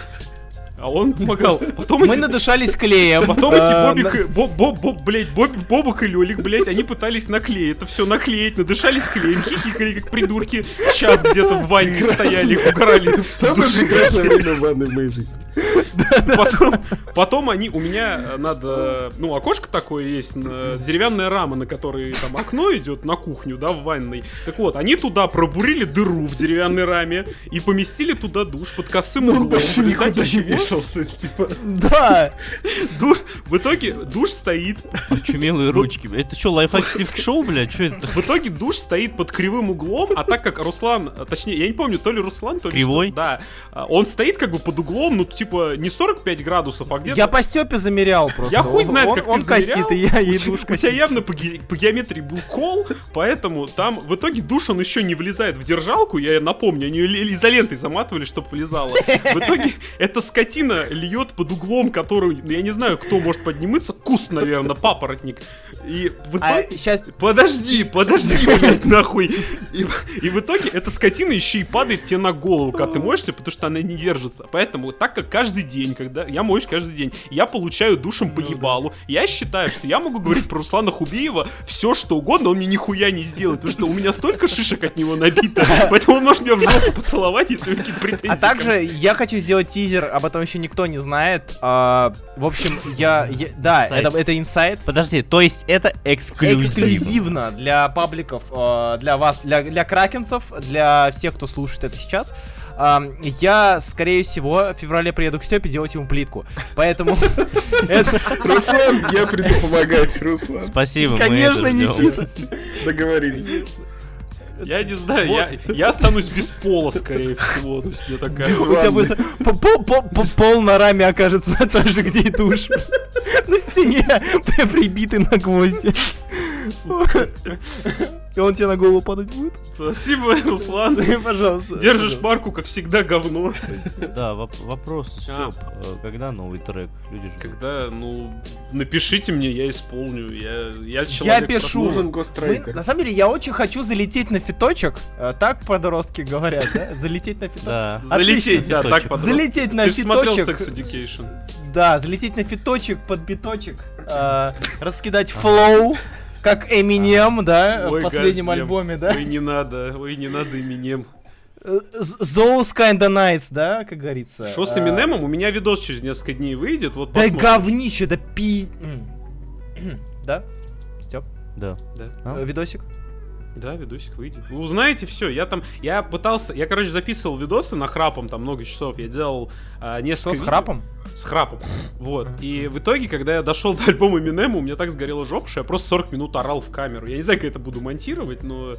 А он помогал. Потом Мы эти, надышались клеем. потом эти Э, Бобик, Боб, Боб, Боб, блядь, Боб, Бобок и Лёлик, блядь, они пытались наклеить. Это все наклеить, надышались клеем, хихикали, как придурки. Час где-то в ванне стояли, угорали. Самое прекрасное время в ванной в моей жизни. Потом, потом они у меня э, надо, ну окошко такое есть, на- деревянная рама, на которой там окно идет на кухню, да, в ванной. Так вот, они туда пробурили дыру в деревянной раме и поместили туда душ под косым Ну, углом. больше В результате никуда не вешался, типа. Да. душ- в итоге душ стоит, Очумелые ручки. бля. Это что, лайфхак сливки шоу, блядь? Что это? в итоге душ стоит под кривым углом, а так как Руслан, а, точнее, я не помню, то ли Руслан, то ли Кривой? да, а, он стоит как бы под углом, ну типа не 45 градусов, а где-то Я по Степе замерял просто. Я хуй Он- знает, как он косит, и я тебя- душ У тебя явно по, ге- по геометрии был кол, поэтому там в итоге душ он еще не влезает в держалку. Я напомню, они изолентой заматывали, чтобы влезала. В итоге эта скотина льет под углом, который, ну, я не знаю, кто может подниматься, куст, наверное, папоротник. И в А итоге... сейчас Подожди, подожди, блядь, нахуй. И, и в итоге эта скотина еще и падает тебе на голову, когда ты моешься, потому что она не держится. Поэтому, так как каждый день, когда я моюсь каждый день, я получаю душем по ебалу, я считаю, что я могу говорить про Руслана Хубиева все, что угодно, он мне нихуя не сделает, потому что у меня столько шишек от него набито, поэтому он может меня в жопу поцеловать, если у какие-то претензии. А также я хочу сделать тизер, об этом еще никто не знает. А, в общем, я, я- да, Инсайд. это, это инсайт. Подожди, то есть это эксклюзив. Эксклюзивно для пабликов, э, для вас, для, для кракенцев, для всех, кто слушает это сейчас. Ам, я, скорее всего, в феврале приеду к Степе делать ему плитку. Поэтому... это- Руслан, я приду помогать, Руслан. Спасибо, Конечно. Никита. Договорились. Я не знаю, я, я останусь без пола, скорее всего. То есть мне такая... Без У тебя будет по- пол на раме окажется тоже, где и душ. На стене при- прибитый на гвозди. И он тебе на голову падать будет? Спасибо, Руслан. Пожалуйста. Держишь марку, как всегда, говно. Да, воп- вопрос, э, когда новый трек? Люди. Когда, ну, напишите мне, я исполню. Я, я Я человек пишу. Мы- гострайкер. на самом деле, я очень хочу залететь на фиточек. Э, Так подростки говорят, да? Залететь на фиточек. Да. Залететь, да, так. Залететь на фиточек. Да, залететь на фиточек под биточек. э, Раскидать флоу. Как Эминем, да, Ой, в последнем goddamn. альбоме, да? Ой, не надо, ой, не надо Эминем. Those kinda nights, да, как говорится. Что с Э, Эминемом? У меня видос через несколько дней выйдет, вот Да посмотрим. говнище, да пиз... М. Да? Степ, Да. А? э, видосик? Да, видосик выйдет. Вы узнаете все. Я там, я пытался, я, короче, записывал видосы на храпом, там много часов. Я делал а, Что, несколько с видео. храпом? С храпом. Вот. И в итоге, когда я дошел до альбома Эминема, у меня так сгорела жопа, что я просто 40 минут орал в камеру. Я не знаю, как это буду монтировать, но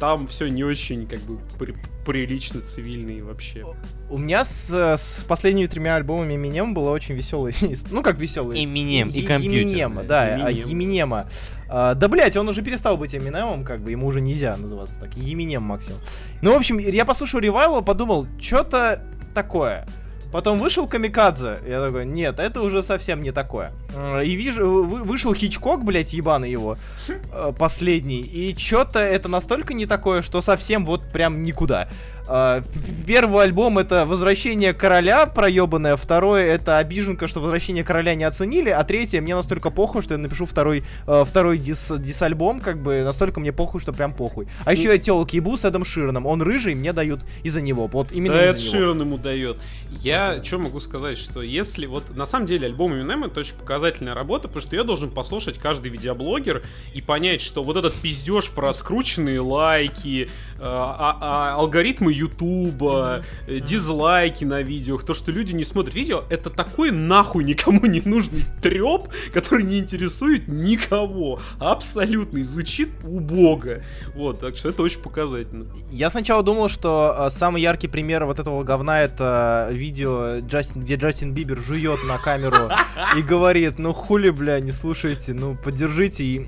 там все не очень, как бы, при- прилично, цивильно и вообще. У меня с, э, с последними тремя альбомами Eminem было очень веселый. Ну, как веселый? Eminem и компьютер, блядь. да, а. Еминема. А, Да, блять, он уже перестал быть Эминемом, как бы, ему уже нельзя называться так. Еминем максимум. Ну, в общем, я послушал Ревайла, подумал, что-то такое. Потом вышел Камикадзе, я такой, нет, это уже совсем не такое. Э, И вижу, вы- вышел Хичкок, блять, ебаный его, э, последний, и что-то это настолько не такое, что совсем вот прям никуда. П- Первый альбом это «Возвращение короля» проебанное, второе это «Обиженка», что «Возвращение короля» не оценили, а третье мне настолько похуй, что я напишу второй, э, второй дис, дис-альбом, как бы настолько мне похуй, что прям похуй. А еще я телки ебу с Эдом Широном, он рыжий, мне дают из-за него, вот именно да, из-за него. Ширан ему дает. Я что могу сказать, что если вот на самом деле альбом Eminem это очень показательная работа, потому что я должен послушать каждый видеоблогер и понять, что вот этот пиздеж про скрученные лайки, э, а- а- алгоритмы Ютуба, э, дизлайки на видео, то, что люди не смотрят видео, это такой нахуй никому не нужный треп, который не интересует никого. Абсолютно. И звучит убого. Вот, так что это очень показательно. Я сначала думал, что э, самый яркий пример вот этого говна это э, видео, Джастин, где Джастин Бибер жует на камеру и говорит, ну хули, бля, не слушайте, ну поддержите и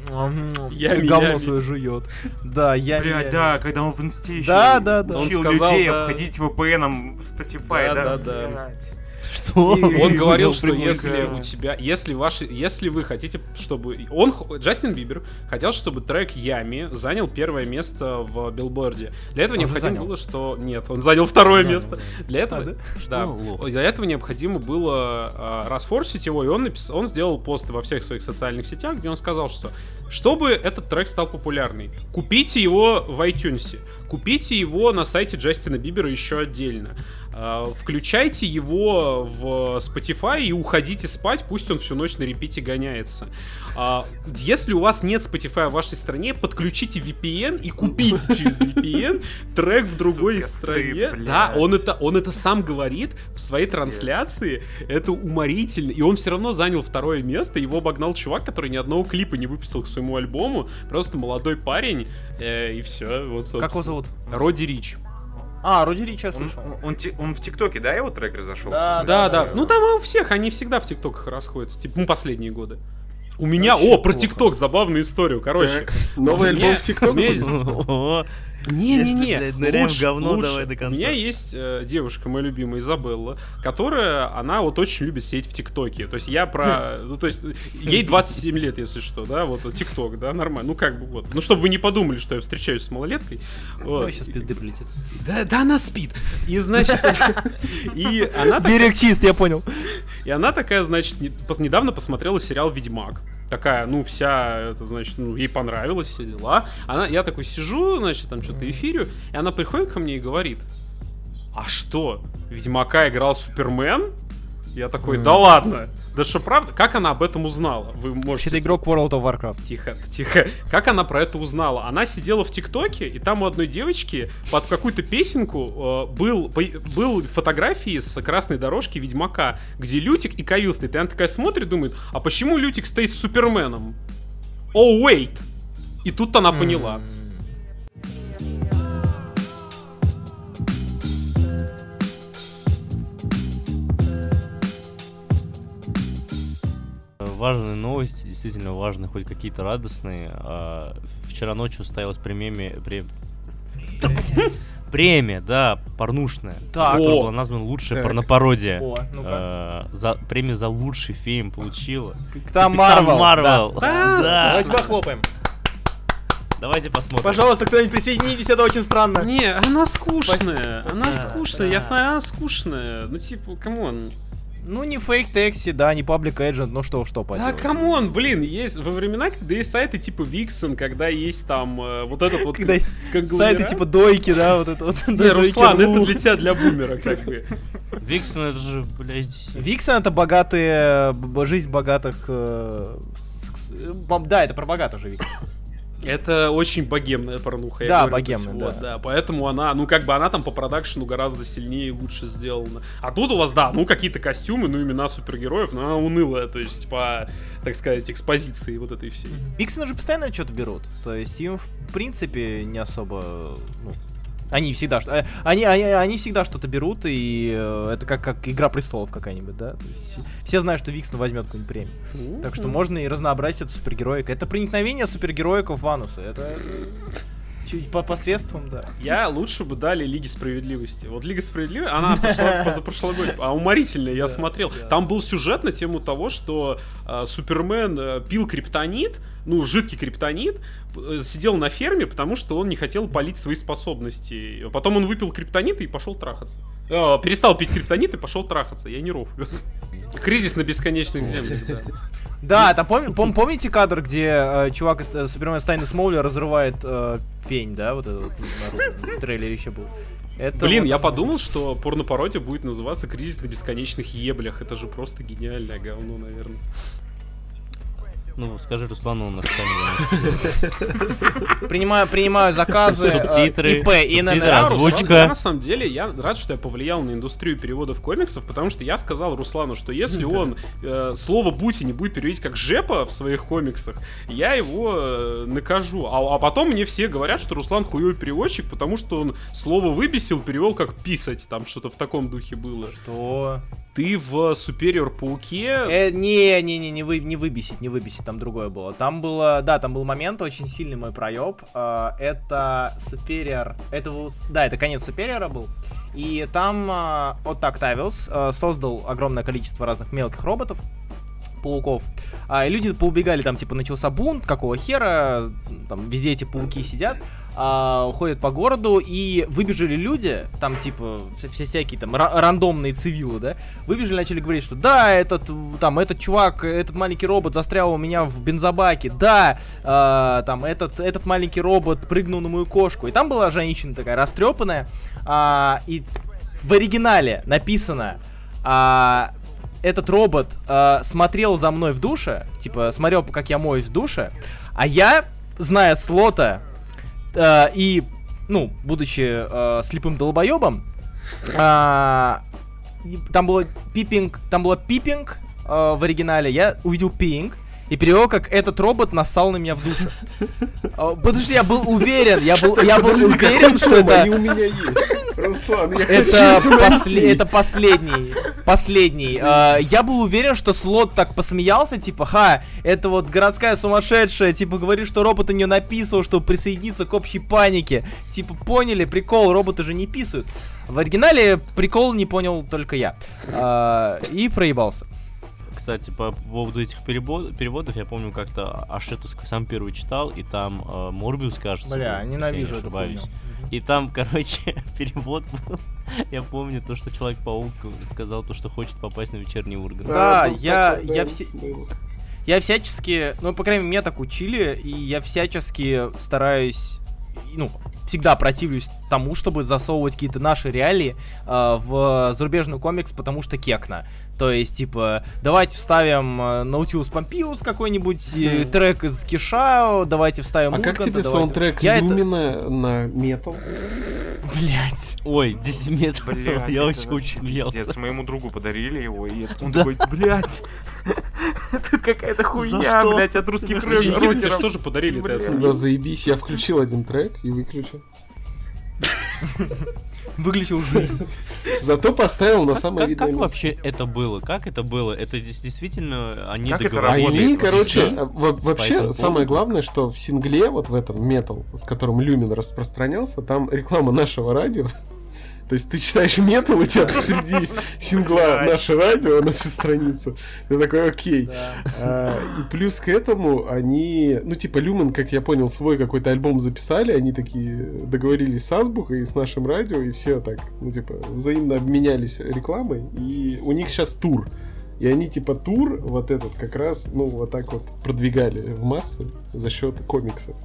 говно свое жует. Да, я Блядь, да, когда он в инсте еще Да, да, да. Он учил сказал, людей да. обходить VPN Spotify, Да, да? да, да. Блядь. Что? Он говорил, что если у тебя, если ваши, если вы хотите, чтобы он, Джастин Бибер хотел, чтобы трек Ями занял первое место в билборде. Для этого Он необходимо было, что нет, он занял второе место. Для этого, А, да? да, для этого необходимо было а, расфорсить его, и он напис- он сделал пост во всех своих социальных сетях, где он сказал, что чтобы этот трек стал популярный, купите его в iTunes, купите его на сайте Джастина Бибера еще отдельно. А, Включайте его в Spotify и уходите спать, пусть он всю ночь на репите гоняется. А, Если у вас нет Spotify в вашей стране, подключите VPN и купите через VPN трек в другой Сука, стране. стыд, Да, он это, он это сам говорит в своей трансляции. Это уморительно. И он все равно занял второе место. Его обогнал чувак, который ни одного клипа не выписал к своему альбому. Просто молодой парень. э, и все. Вот, Как его зовут? Роди Рич. А, Руди я Он, слышал. он- он он в ТикТоке, да, его трек разошелся? Да, Да, да. Ну там у всех, они всегда в ТикТоках расходятся. Типа, ну, последние годы. У меня, Вообще о, про. ТикТок, забавную историю. Короче, Так, новый альбом в ТикТок блядь, ныряем в лучше, говно, лучше. давай до конца. У меня есть э, девушка, моя любимая Изабелла, которая, она вот очень любит сидеть в ТикТоке. То есть я про... Ну, то есть ей 27 лет, если что, да, вот ТикТок, да, нормально. Ну, как бы вот. Ну, чтобы вы не подумали, что я встречаюсь с малолеткой. Вот. Сейчас пизды прилетит. Да, да, она спит. И, значит, и она Берег чист, я понял. и она такая, значит, не- недавно посмотрела сериал «Ведьмак». Такая, ну, вся, это, значит, ну, ей понравилось, все дела. Она, я такой сижу, значит, там что-то эфирю, и она приходит ко мне и говорит, а что, Ведьмака играл Супермен? Я такой, да ладно, да что, правда? Как она об этом узнала? Вы можете... Вообще-то игрок World of Warcraft. Тихо, тихо. Как она про это узнала? Она сидела в ТикТоке, и там у одной девочки под какую-то песенку э, был, по- был фотографии с красной дорожки Ведьмака, где Лютик и Кавил стоит. И она такая смотрит, думает, а почему Лютик стоит с Суперменом? О, oh, wait! И тут она поняла. Важные новости, действительно важные, хоть какие-то радостные. А, Вчера ночью состоялась премия... пре- Премия, да, порнушная. Так. Которая О! была названа лучшая Так. порнопародия. О, ну-ка. Э, за, премию за лучший фильм получила. Там Капитан Марвел. Марвел. Да. Да. Давайте похлопаем. Давайте посмотрим. Пожалуйста, кто-нибудь присоединитесь, это очень странно. Не, она скучная. Она скучная, я знаю, она скучная. Ну, типа, come on. Ну, не Fake Taxi, да, не Public Agent, ну что, что Да, поделать. come on, блин, есть во времена, когда есть сайты типа Vixen, когда есть там э, вот этот вот Когда сайты типа дойки, да, вот это вот. Не, Руслан, ру. это для тебя, для бумера, как бы. Виксон, это же, блядь, здесь. Виксон это богатые, жизнь богатых... э, э, Да, это про богатых же Виксон. Это очень богемная порнуха. Да, говорю, богемная, есть, вот, да. да. Поэтому она, ну как бы она там по продакшену гораздо сильнее и лучше сделана. А тут у вас, да, ну какие-то костюмы, ну имена супергероев, но она унылая, то есть по, так сказать, экспозиции вот этой всей. Виксоны же постоянно что-то берут. То есть им, в принципе, не особо... ну, они всегда, что- э, они, они, они всегда что-то берут, и э, это как, как Игра престолов какая-нибудь, да? То есть все знают, что Виксон возьмет какую-нибудь премию. Так что можно и разнообразить эту супергероику. Это проникновение супергероиков в анусы. Это чуть по посредством, да. Я лучше бы дали Лиге Справедливости. Вот Лига Справедливости, она пошла позапрошлой а уморительная, я смотрел. Там был сюжет на тему того, что э, Супермен э, пил криптонит, ну, жидкий криптонит, сидел на ферме, потому что он не хотел полить свои способности. Потом он выпил криптонит и пошел трахаться. Э, перестал пить криптонит и пошел трахаться. Я не ров. Кризис на бесконечных землях, да. Да, там пом- пом- помните кадр, где э, чувак из э, Супермен Стайна Смоуля разрывает э, пень, да, вот этот вот наружу, в трейлере еще был. Это Блин, вот- я подумал, что порнопародия будет называться «Кризис на бесконечных еблях». Это же просто гениальное говно, наверное. Ну, скажи Руслану на сцене. Принимаю, принимаю заказы. э, Субтитры, ИП, субтитры, озвучка. Руслан, я на самом деле, я рад, что я повлиял на индустрию переводов комиксов, потому что я сказал Руслану, что если он э, слово «бути» не будет переводить как «жепа» в своих комиксах, я его э, накажу. А, а потом мне все говорят, что Руслан хуёвый переводчик, потому что он слово «выбесил» перевел как «писать», там что-то в таком духе было. Что? ты в Superior Пауке... Э, не, не, не, не, вы, не выбесить, не выбесить, там другое было. Там было, да, там был момент, очень сильный мой проеб. Э, это Superior, это был, да, это конец Superior был. И там э, от Octavius э, создал огромное количество разных мелких роботов, пауков. А, и люди поубегали, там, типа, начался бунт, какого хера, там, везде эти пауки сидят, а, ходят по городу, и выбежали люди, там, типа, все, всякие там ра- рандомные цивилы, да, выбежали, начали говорить, что да, этот, там, этот чувак, этот маленький робот застрял у меня в бензобаке, да, а, там, этот, этот маленький робот прыгнул на мою кошку, и там была женщина такая растрепанная, а, и в оригинале написано, а, этот робот э, смотрел за мной в душе, типа смотрел, как я моюсь в душе, а я, зная слота э, и, ну, будучи э, слепым долбоебом, э, там было пипинг, там было пипинг э, в оригинале, я увидел пинг, и перевел, как этот робот нассал на меня в душе. А, Потому что я был уверен, я был, я был уверен, что это... Они у меня есть. Руслан, я Это, последний. Последний. А, я был уверен, что слот так посмеялся, типа, ха, это вот городская сумасшедшая, типа, говорит, что робот у нее написал, чтобы присоединиться к общей панике. Типа, поняли, прикол, роботы же не писают. В оригинале прикол не понял только я. А, и проебался. Кстати, по поводу этих переводов, я помню, как-то Ашетовский сам первый читал, и там э, Морбиус, кажется, Бля, был, ненавижу если я не эту ошибаюсь. хуйню. И там, короче, перевод был. Я помню то, что Человек-паук сказал то, что хочет попасть на вечерний Ургант. Да, я, я все... Я всячески, ну, по крайней мере, меня так учили, и я всячески стараюсь, ну, всегда противлюсь тому, чтобы засовывать какие-то наши реалии э, в зарубежный комикс, потому что кекно. То есть, типа, давайте вставим э, Наутилус Помпилус какой-нибудь, э, трек из Киша, давайте вставим А как Урганта, тебе давайте- саундтрек Я это... На метал? Блять. Ой, десиметр. Блядь, Я очень, вообще очень смеялся. пиздец. Моему другу подарили его, и он Да. такой, блядь, тут какая-то хуйня, что? блядь, от русских Никита, тебе же рокеров. тоже подарили. Да, заебись, я включил один трек и выключил. Выключил жизнь. Зато поставил на Как, самое как- как видное место. вообще это было? Как это было? Это дес- действительно они Как это? Они, короче, вообще самое поводу? главное, что в сингле, вот в этом метал, с которым Люмин распространялся, там реклама нашего радио. То есть ты читаешь метал, у тебя посреди сингла наше радио на всю страницу. Ты такой, окей. А, и плюс к этому они, ну типа Люмен, как я понял, свой какой-то альбом записали, они такие договорились с Азбукой и с нашим радио, и все так, ну типа взаимно обменялись рекламой, и у них сейчас тур. И они типа тур вот этот как раз, ну вот так вот продвигали в массы за счет комиксов.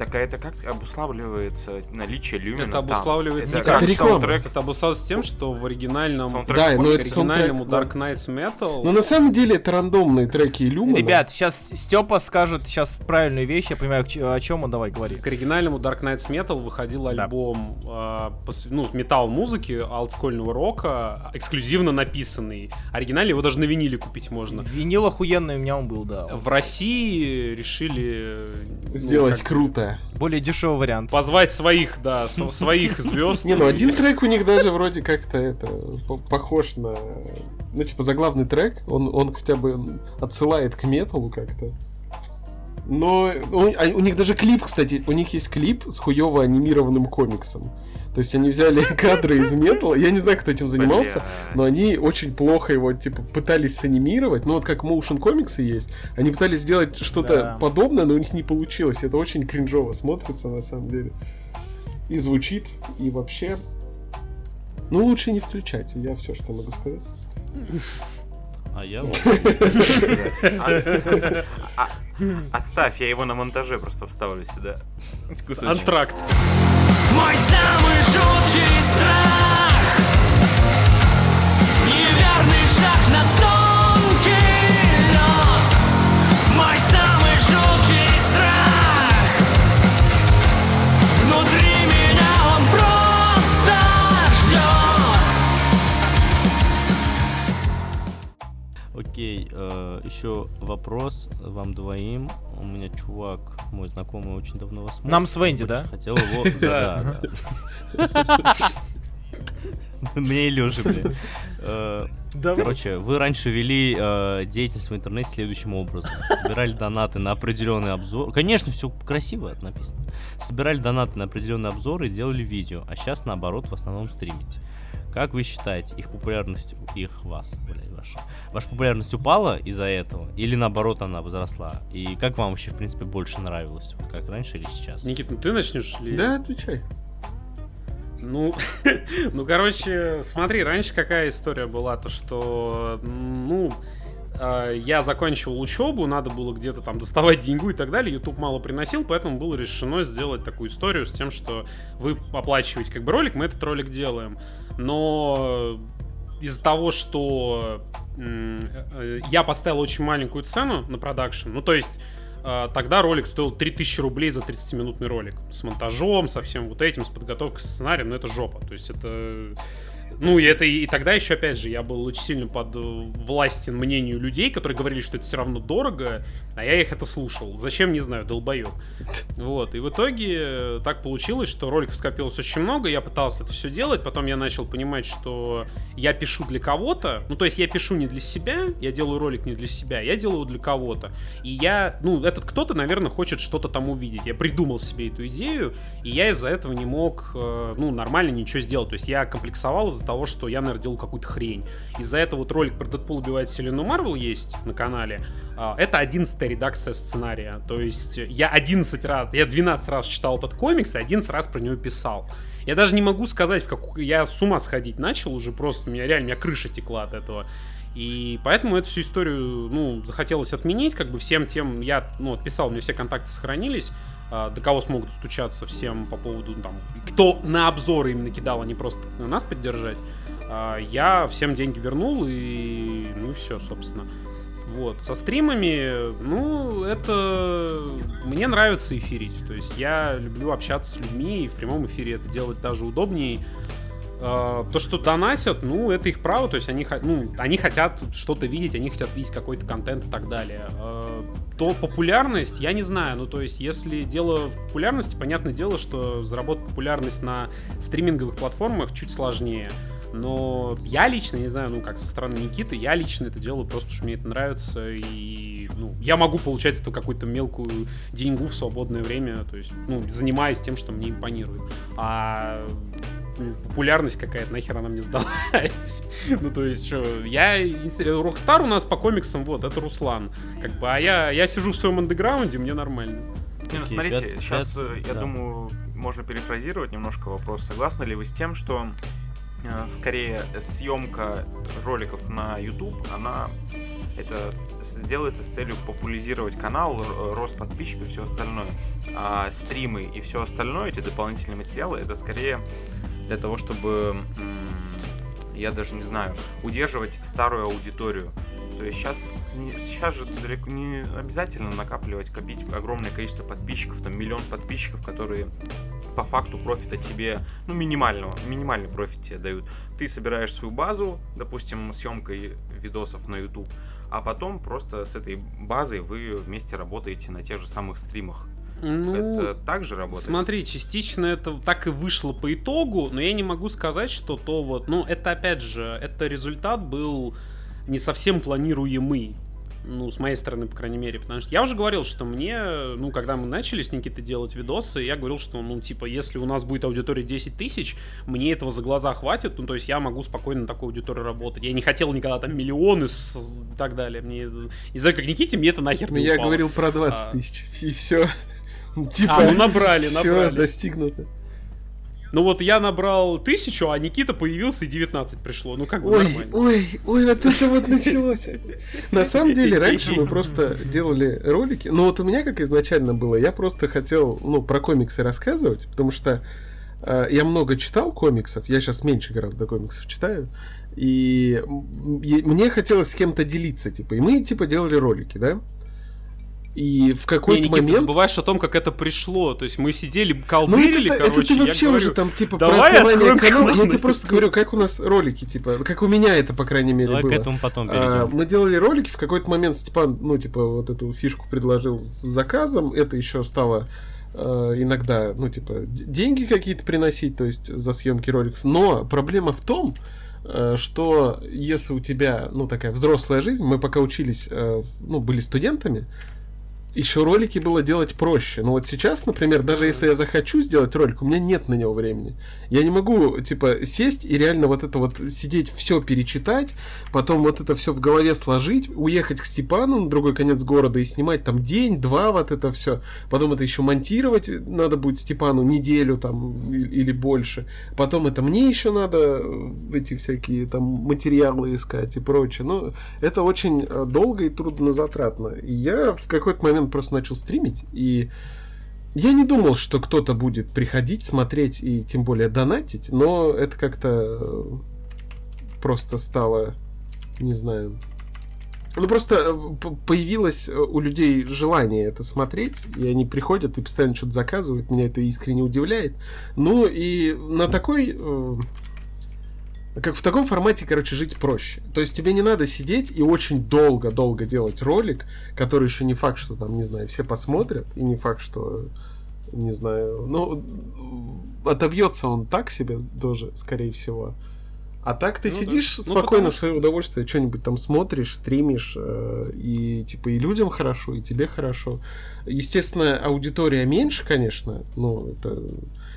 Так а это как обуславливается наличие люмина Это там? обуславливается Это не как как реклама. саундтрек? Это обуславливается тем, что в оригинальном, Саундтрек Да, но это саундтрек, оригинальному да. Dark Knights Metal... Но на самом деле это рандомные треки Люмена. Ребят, сейчас Степа скажет сейчас правильную вещь, я понимаю, о чем он, давай, говори. К оригинальному Dark Knights Metal выходил Да. альбом э, пос- ну, металл-музыки, олдскольного рока, эксклюзивно написанный. Оригинально его даже на виниле купить можно. Винил охуенный у меня он был, да. В России решили ну, Сделать как- круто. Более дешевый вариант. позвать своих, да, своих звезд. Не, ну один трек у них даже вроде как-то это по- похож на. Ну, типа, заглавный трек, он, он хотя бы отсылает к металу как-то. Но у, а у них даже клип, кстати, у них есть клип с хуево анимированным комиксом. То есть они взяли кадры из металла. Я не знаю, кто этим занимался, но они очень плохо его, типа, пытались санимировать. Ну, вот как motion комиксы есть. Они пытались сделать что-то Да. подобное, но у них не получилось. Это очень кринжово смотрится, на самом деле. И звучит, и вообще... Ну, лучше не включать, я все, что могу сказать. А я вот. А- а- Оставь, я его на монтаже просто вставлю сюда. Антракт. Мой самый жуткий страх Неверный шаг на Окей, э, еще вопрос вам двоим. У меня чувак, мой знакомый, очень давно вас смотрит. Нам с Венди, да? Хотел его... Да. Мне и Лёше, блин. э, Короче, вы раньше вели э, деятельность в интернете следующим образом. Собирали донаты на определенный обзор. Конечно, все красиво написано. Собирали донаты на определенный обзор и делали видео. А сейчас, наоборот, в основном стримите. Как вы считаете, их популярность, их вас, блядь, ваша, ваша популярность упала из-за этого? Или наоборот она возросла? И как вам вообще, в принципе, больше нравилось? Как раньше или сейчас? Никит, ну ты начнешь ли? Да, отвечай. Ну, ну, короче, смотри, раньше какая история была, то что, ну, я закончил учебу, надо было где-то там доставать деньгу и так далее, YouTube мало приносил, поэтому было решено сделать такую историю с тем, что вы оплачиваете как бы ролик, мы этот ролик делаем. Но из-за того, что м, э, я поставил очень маленькую цену на продакшн, ну то есть э, тогда ролик стоил 3000 рублей за 30-минутный ролик. С монтажом, со всем вот этим, с подготовкой сценария, но это жопа. То есть это... Ну, и это и, тогда еще, опять же, я был очень сильно под э, властен мнению людей, которые говорили, что это все равно дорого, а я их это слушал. Зачем, не знаю, долбоеб. Вот, и в итоге э, так получилось, что роликов скопилось очень много, я пытался это все делать, потом я начал понимать, что я пишу для кого-то, ну, то есть я пишу не для себя, я делаю ролик не для себя, я делаю для кого-то. И я, ну, этот кто-то, наверное, хочет что-то там увидеть. Я придумал себе эту идею, и я из-за этого не мог, э, ну, нормально ничего сделать. То есть я комплексовал из-за того, что я, наверное, делал какую-то хрень. Из-за этого вот ролик про Дэдпул убивает вселенную Марвел есть на канале. А, Это 11 редакция сценария. То есть я 11 раз, я 12 раз читал этот комикс и 11 раз про него писал. Я даже не могу сказать, в какую... Я с ума сходить начал уже просто. У меня реально, у меня крыша текла от этого. И поэтому эту всю историю, ну, захотелось отменить, как бы всем тем, я, ну, отписал, у меня все контакты сохранились, до кого смогут достучаться всем по поводу, ну, там, кто на обзоры именно кидал, а не просто нас поддержать, а, я всем деньги вернул, и, ну, и все, собственно. Вот, со стримами, ну, это... Мне нравится эфирить, то есть я люблю общаться с людьми, и в прямом эфире это делать даже удобнее. А, То, что донатят, ну, это их право, то есть они, ну, они хотят что-то видеть, они хотят видеть какой-то контент и так далее. То популярность, я не знаю, ну, то есть если дело в популярности, понятное дело, что заработать популярность на стриминговых платформах чуть сложнее. Но я лично, не знаю, ну, как со стороны Никиты, я лично это делаю просто, что мне это нравится, и, ну, я могу получать с этого какую-то мелкую деньгу в свободное время, то есть, ну, занимаясь тем, что мне импонирует. А популярность какая-то, нахер она мне сдалась. ну, то есть, что, я... Rockstar у нас по комиксам, вот, это Руслан. Как бы, а я, я сижу в своем андеграунде, мне нормально. Не, ну смотрите, пят- сейчас, пят- я да. думаю, можно перефразировать немножко вопрос. Согласны ли вы с тем, что э, скорее съемка роликов на YouTube, она это сделается с целью популяризировать канал, р- рост подписчиков и все остальное. А стримы и все остальное, эти дополнительные материалы, это скорее для того, чтобы, я даже не знаю, удерживать старую аудиторию. То есть сейчас, сейчас же далеко не обязательно накапливать, копить огромное количество подписчиков, там миллион подписчиков, которые по факту профита тебе, ну, минимального, минимальный профит тебе дают. Ты собираешь свою базу, допустим, съемкой видосов на YouTube, а потом просто с этой базой вы вместе работаете на тех же самых стримах. Ну, Это так же работает? Смотри, частично это так и вышло по итогу, но я не могу сказать, что то вот, ну, это опять же, это результат был не совсем планируемый. Ну, с моей стороны, по крайней мере, потому что я уже говорил, что мне, ну, когда мы начали с Никитой делать видосы, я говорил, что, ну, типа, если у нас будет аудитория 10 тысяч, мне этого за глаза хватит, ну, то есть я могу спокойно на такой аудитории работать. Я не хотел никогда там миллионы с- и так далее. Мне, не знаю, как Никите, мне это нахер Ну, не я упало. говорил про 20 А. тысяч. И все. Типа, А, ну набрали, все набрали. достигнуто. Ну вот я набрал тысячу, а Никита появился и 19 пришло. Ну как бы Ой, нормально. ой, ой, вот это вот началось. На самом деле, раньше мы просто делали ролики. Но вот у меня как изначально было, я просто хотел, ну, про комиксы рассказывать, потому что э, я много читал комиксов, я сейчас меньше гораздо комиксов читаю, и е- мне хотелось с кем-то делиться, типа, и мы, типа, делали ролики, да? И в Не, какой-то ты момент... забываешь о том, как это пришло. То есть мы сидели, Ну, колбырили, это, это короче, ты я вообще говорю, уже там, типа, «Давай про основание откроем канала. канал Я тебе просто YouTube». говорю, как у нас ролики, типа, как у меня это, по крайней мере, Давай было. к этому потом А, перейдем. мы делали ролики, в какой-то момент Степан, ну, типа, вот эту фишку предложил с заказом, это еще стало э, иногда, ну, типа, деньги какие-то приносить, то есть за съемки роликов. Но проблема в том, э, что если у тебя, ну, такая взрослая жизнь, мы пока учились, э, ну, были студентами, еще ролики было делать проще. Но вот сейчас, например, даже если я захочу сделать ролик, у меня нет на него времени. Я не могу, типа, сесть и реально вот это вот сидеть, все перечитать, потом вот это все в голове сложить, уехать к Степану на другой конец города и снимать там день-два вот это все. Потом это еще монтировать надо будет Степану неделю там или больше. Потом это мне еще надо э, эти всякие там материалы искать и прочее. Ну, это очень э, долго и трудно затратно. И я в какой-то момент просто начал стримить, и я не думал, что кто-то будет приходить, смотреть и тем более донатить, но это как-то э, просто стало, не знаю... Ну, просто э, появилось э, у людей желание это смотреть, и они приходят и постоянно что-то заказывают, меня это искренне удивляет. Ну, и на такой... как в таком формате, короче, жить проще. То есть тебе не надо сидеть и очень долго-долго делать ролик, который еще не факт, что там, не знаю, все посмотрят, и не факт, что, не знаю, ну, отобьется он так себе тоже, скорее всего. А так ты Ну да. сидишь Ну, спокойно потому в свое удовольствие, что-нибудь там смотришь, стримишь, э, и типа и людям хорошо, и тебе хорошо. Естественно, аудитория меньше, конечно, ну, это...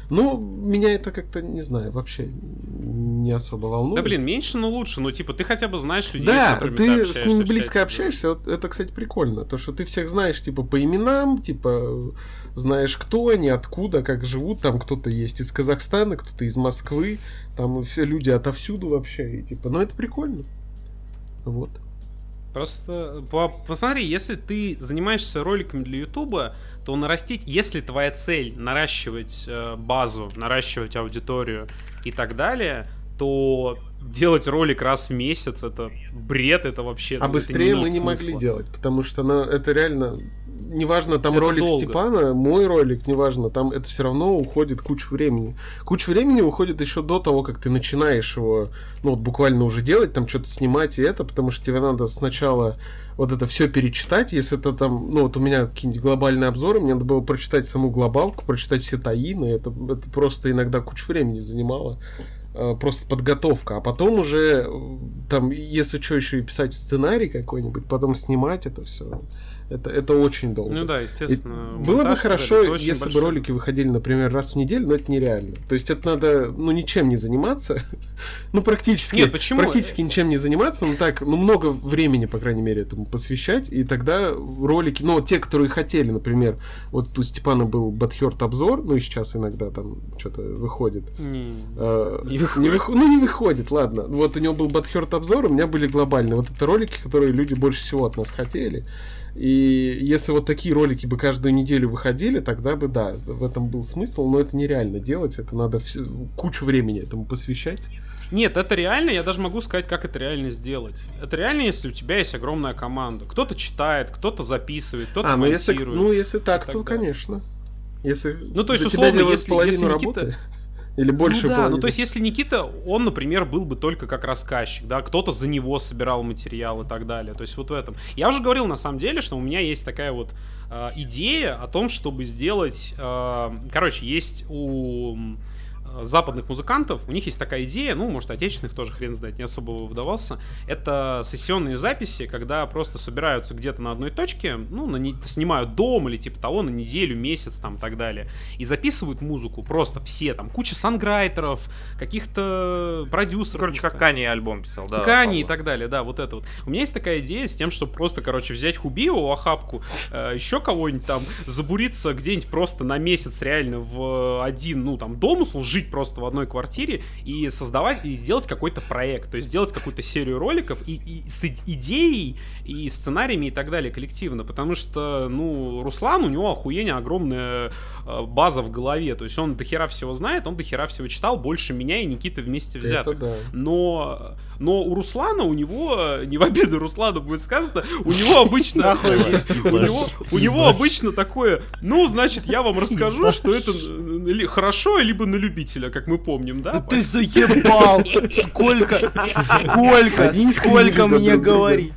Ну, меня это как-то, не знаю, вообще не особо волнует. Да блин, меньше, но лучше. Ну, типа, ты хотя бы знаешь людей, Да, с ты с ними общаешься близко чате, да. общаешься, вот это, кстати, прикольно. То, что ты всех знаешь, типа, по именам, типа, знаешь, кто они, откуда, как живут, там кто-то есть из Казахстана, кто-то из Москвы, там все люди отовсюду вообще, и типа, ну это прикольно. Вот. Просто по- посмотри, если ты занимаешься роликами для Ютуба, то нарастить, если твоя цель наращивать э, базу, наращивать аудиторию и так далее, то делать ролик раз в месяц это бред, это вообще. А это быстрее мы не могли смысла. делать, потому что ну, это реально... Неважно, там Это ролик долго. Степана, мой ролик, неважно, там это все равно уходит кучу времени. Куча времени уходит еще до того, как ты начинаешь его, ну вот буквально уже делать, там что-то снимать и это, потому что тебе надо сначала вот это все перечитать, если это там, ну вот у меня какие-нибудь глобальные обзоры, мне надо было прочитать саму глобалку, прочитать все таины, это, это просто иногда кучу времени занимало э, просто подготовка, а потом уже э, там, если что, еще и писать сценарий какой-нибудь, потом снимать это все. Это, это очень долго. Ну да, И естественно. было бы хорошо, если бы большой- ролики выходили, например, раз в неделю, но это нереально. То есть это надо, ну, ничем не заниматься. ну, практически. Нет, почему? Практически ничем не заниматься, ну так, ну, много времени, по крайней мере, этому посвящать. И тогда ролики, ну, вот те, которые хотели, например, вот у Степана был Бадхерт обзор, ну и сейчас иногда там что-то выходит. Не. Э, Не выходит. выхо- Ну, не выходит, ладно. Вот у него был Бадхерт обзор, у меня были глобальные. Вот это ролики, которые люди больше всего от нас хотели. И если вот такие ролики бы каждую неделю выходили, тогда бы, да, в этом был смысл, но это нереально делать, это надо всё- кучу времени этому посвящать. Нет, это реально, я даже могу сказать, как это реально сделать. Это реально, если у тебя есть огромная команда. Кто-то читает, кто-то записывает, кто-то А, ну если, монтирует. ну если так, так то, далее. конечно. Если Ну, то есть, условно, если- если Никита- работы, или больше ну да, половины. ну то есть если Никита, он, например, был бы только как рассказчик, да, кто-то за него собирал материал и так далее. То есть вот в этом. Я уже говорил на самом деле, что у меня есть такая вот э, идея о том, чтобы сделать, э, короче, есть у западных музыкантов, у них есть такая идея, ну, может, отечественных тоже, хрен знает, не особо вдавался. Это сессионные записи, когда просто собираются где-то на одной точке, ну, на не- снимают дом или типа того на неделю, месяц там и так далее, и записывают музыку просто все, там, куча санграйтеров, каких-то продюсеров. Короче, как. Кани альбом писал, да. Кани и так далее, да, вот это вот. У меня есть такая идея с тем, чтобы просто, короче, взять Хубиеву, охапку, э, еще кого-нибудь там, забуриться где-нибудь просто на месяц реально в один, ну, там, домысл, жить просто в одной квартире и создавать, и сделать какой-то проект, то есть сделать какую-то серию роликов и, и с идеей, и сценариями и так далее коллективно, потому что, ну, Руслан, у него охуение огромная э, база в голове, то есть он дохера всего знает, он дохера всего читал, больше меня и Никиты вместе взятых. Это да. Но, но у Руслана, у него, не в обиду Руслану будет сказано, у него обычно, у него, у него обычно такое, ну, значит, я вам расскажу, что это э, ли- хорошо, либо на любителя, как мы помним, да? Да ты заебал! Сколько, сколько, сколько мне говорить?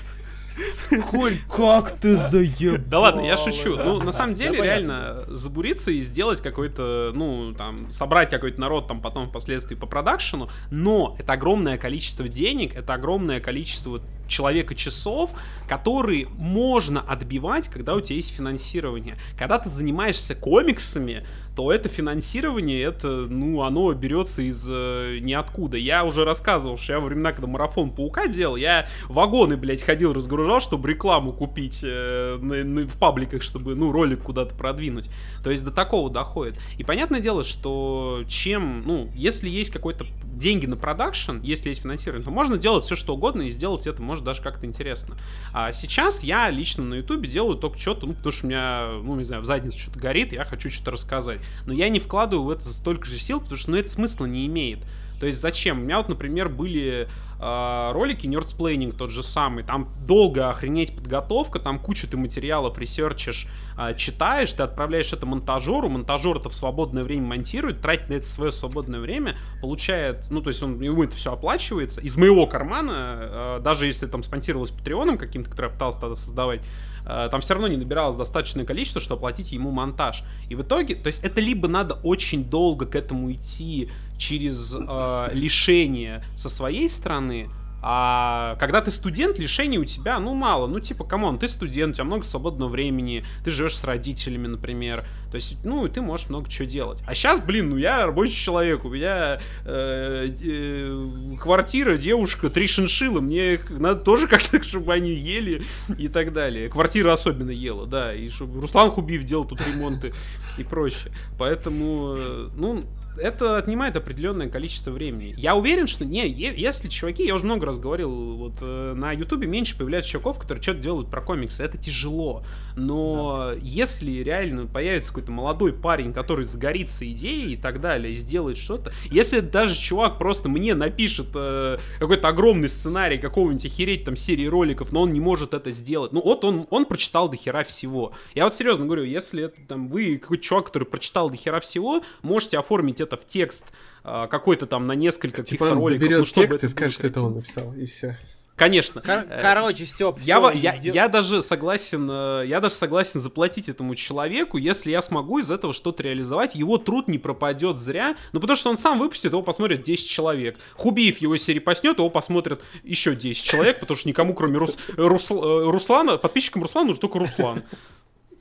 Коль, как ты заебал. Да ладно, я шучу. Ну, на самом деле, реально, забуриться и сделать какой-то, ну, там, собрать какой-то народ там потом впоследствии по продакшену, но это огромное количество денег, это огромное количество человека часов, которые можно отбивать, когда у тебя есть финансирование. Когда ты занимаешься комиксами, то это финансирование, это, ну, оно берется из э, ниоткуда. Я уже рассказывал, что я во времена, когда марафон Паука делал, я вагоны, блядь, ходил, разгружал, чтобы рекламу купить э, на- на- в пабликах, чтобы, ну, ролик куда-то продвинуть. То есть до такого доходит. И понятное дело, что чем, ну, если есть какой-то деньги на продакшн, если есть финансирование, то можно делать все что угодно и сделать это может даже как-то интересно. А сейчас я лично на ютубе делаю только что-то, ну, потому что у меня, ну, не знаю, в заднице что-то горит, я хочу что-то рассказать. Но я не вкладываю в это столько же сил, потому что, ну, это смысла не имеет. То есть зачем? У меня вот, например, были э, ролики Nerdsplaining тот же самый. Там долго охренеть подготовка, там кучу ты материалов ресерчишь, э, читаешь, ты отправляешь это монтажеру, монтажер это в свободное время монтирует, тратит на это свое свободное время, получает, ну, то есть он, ему это все оплачивается из моего кармана, э, даже если там спонсировалось Патреоном каким-то, который я пытался тогда создавать, там все равно не набиралось достаточное количество, чтобы оплатить ему монтаж. И в итоге, то есть это либо надо очень долго к этому идти через э, лишение со своей стороны, а когда ты студент, лишений у тебя, ну, мало. Ну, типа, come on, ты студент, у тебя много свободного времени, ты живешь с родителями, например. То есть, ну, и ты можешь много чего делать. А сейчас, блин, ну, я рабочий человек, у меня э, э, квартира, девушка, три шиншилла, мне надо тоже как-то, чтобы они ели и так далее. Квартира особенно ела, да, и чтобы Руслан Хубиев делал тут ремонты и прочее. Поэтому, э, ну, это отнимает определенное количество времени. Я уверен, что не, если чуваки, я уже много раз говорил, вот э, на Ютубе меньше появляется чуваков, которые что-то делают про комиксы. Это тяжело. Но если реально появится какой-то молодой парень, который загорится идеей и так далее, и сделает что-то, если даже чувак просто мне напишет э, какой-то огромный сценарий какого-нибудь охереть там серии роликов, но он не может это сделать. Ну вот он, он прочитал до хера всего. Я вот серьезно говорю, если это там вы какой-то чувак, который прочитал до хера всего, можете оформить это в текст э, какой-то там на несколько каких-то Степан роликов. заберет ну, чтобы текст и скажет, что это он написал, и все. Конечно. Кор- Э, короче, Степ, я, во- я, я даже согласен, э, я даже согласен заплатить этому человеку, если я смогу из этого что-то реализовать. Его труд не пропадет зря. Ну, потому что он сам выпустит, его посмотрят 10 человек. Хубиев его серии поснет, его посмотрят еще 10 человек, потому что никому, кроме Рус- Русл- э, Руслана, подписчикам Руслана нужен только Руслан.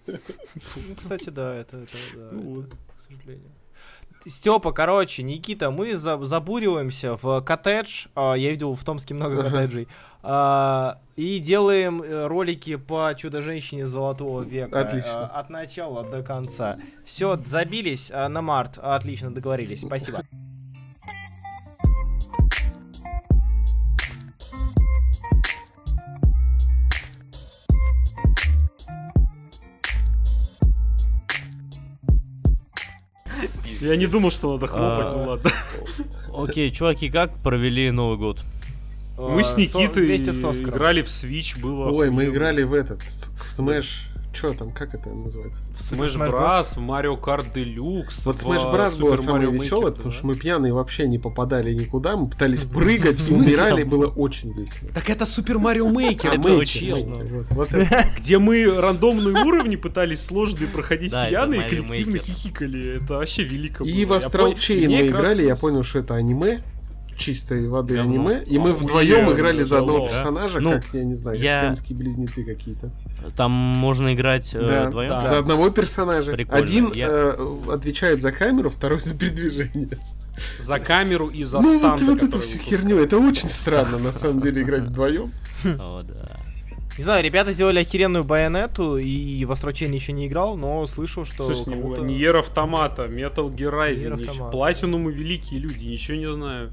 Ну, кстати, да, это, это, да, это, к сожалению. Степа, короче, Никита, мы за- забуриваемся в коттедж, а, я видел в Томске много коттеджей, а, и делаем э, ролики по Чудо-женщине Золотого века. Отлично. а, от начала до конца. Все, забились а, на март, отлично, договорились, спасибо. Я не думал, что надо хлопать, ну А, ладно. Окей, чуваки, как провели Новый год? Мы с со- Никитой играли в Switch, было Ой, мы играли в этот, в Smash. Что там, как это называется? в Smash Smash Bros, в Mario Kart Deluxe, Вот Smash Bros. было Super самое Mario веселое, потому да. что мы пьяные вообще не попадали никуда, мы пытались прыгать и умирали, было очень весело. Так это Супер Марио Мейкер, это вот это. Где мы рандомные уровни пытались сложные проходить пьяные коллективно хихикали. Это вообще велико И в Chain мне мы играли, я понял, что это аниме, чистой воды Говно. аниме, и мы вдвоем играли за одного да. персонажа, Ну, как, я не знаю, я- сиамские близнецы какие-то. Там можно играть э, Да, вдвоем? да. За одного персонажа. Прикольно. Один Я- э, отвечает за камеру, второй за передвижение. За камеру и за Ну вот, станты, вот эту которые всю херню, это очень странно на самом деле играть вдвоем. О, да. Не знаю, ребята сделали охеренную байонету, и в Chain еще не играл, но слышал, что Слушай, не- Автомата, Metal Gear Rising. Платинумы великие люди, ничего не знаю.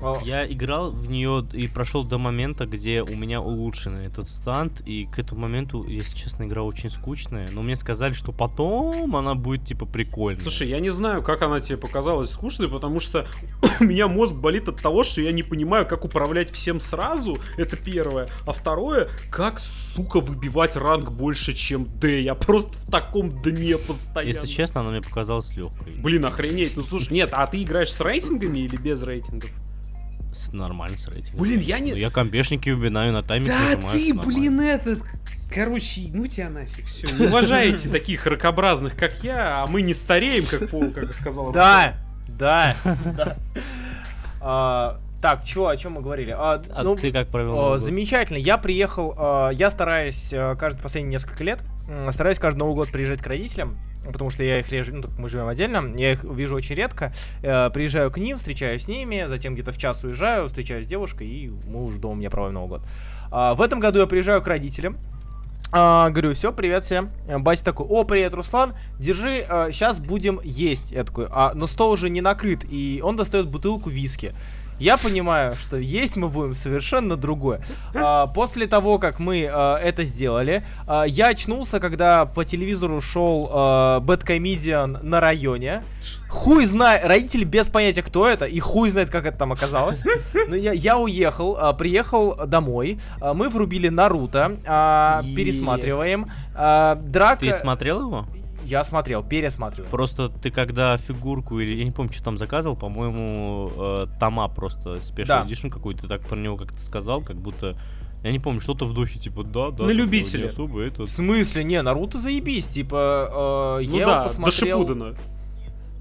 А, Я играл в нее и прошел до момента, где у меня улучшенный этот станд, и к этому моменту, если честно, игра очень скучная, но мне сказали, что потом она будет типа прикольная. Слушай, я не знаю, как она тебе показалась скучной, потому что у меня мозг болит от того, что я не понимаю, как управлять всем сразу, это первое. А второе, как, сука, выбивать ранг больше, чем D. Я просто в таком дне постоянно. Если честно, она мне показалась легкой. Блин, охренеть. Ну слушай, нет, а ты играешь с рейтингами или без рейтингов? С, нормально с рейтингом. Блин, я не... Ну, я компешники убинаю на таймер Да нажимаю, ты, блин, этот... Короче, ну тебя нафиг, все. Не уважаете таких ракообразных, как я, а мы не стареем, как Пол, как сказал. Да, да. А, Так, чего, о чем мы говорили? А, А ну, ты как провел? Год? замечательно. Я приехал, э, я стараюсь э, каждые последние несколько лет, м, стараюсь каждый Новый год приезжать к родителям, потому что я их реже, ну, так мы живем отдельно, я их вижу очень редко. Э, приезжаю к ним, встречаюсь с ними, затем где-то в час уезжаю, встречаюсь с девушкой, и мы уже дома меня проводим Новый год. А, в этом году я приезжаю к родителям, а, говорю, все, привет всем. Э, Батя такой, о, привет, Руслан, держи, сейчас будем есть. Я такой, а, но стол уже не накрыт, и он достает бутылку виски. Я понимаю, что есть мы будем совершенно другое. А, после того, как мы а, это сделали, а, я очнулся, когда по телевизору шел а, Бэткомедиан на районе. Хуй знает, родители без понятия, кто это, и хуй знает, как это там оказалось. Но я, я уехал, а, приехал домой, а, мы врубили Наруто, а, пересматриваем. а, драка... Ты смотрел его? Я смотрел, пересматривал. Просто ты когда фигурку или я не помню, что там заказывал, по-моему, э, Тома просто Special Да. Edition какой-то, ты так про него как-то сказал, как будто я не помню, что-то в духе, типа, да, да. На любителя. не особо это. В смысле? Не, Наруто заебись, типа, э, Ну я да, его до посмотрел... Шипудена.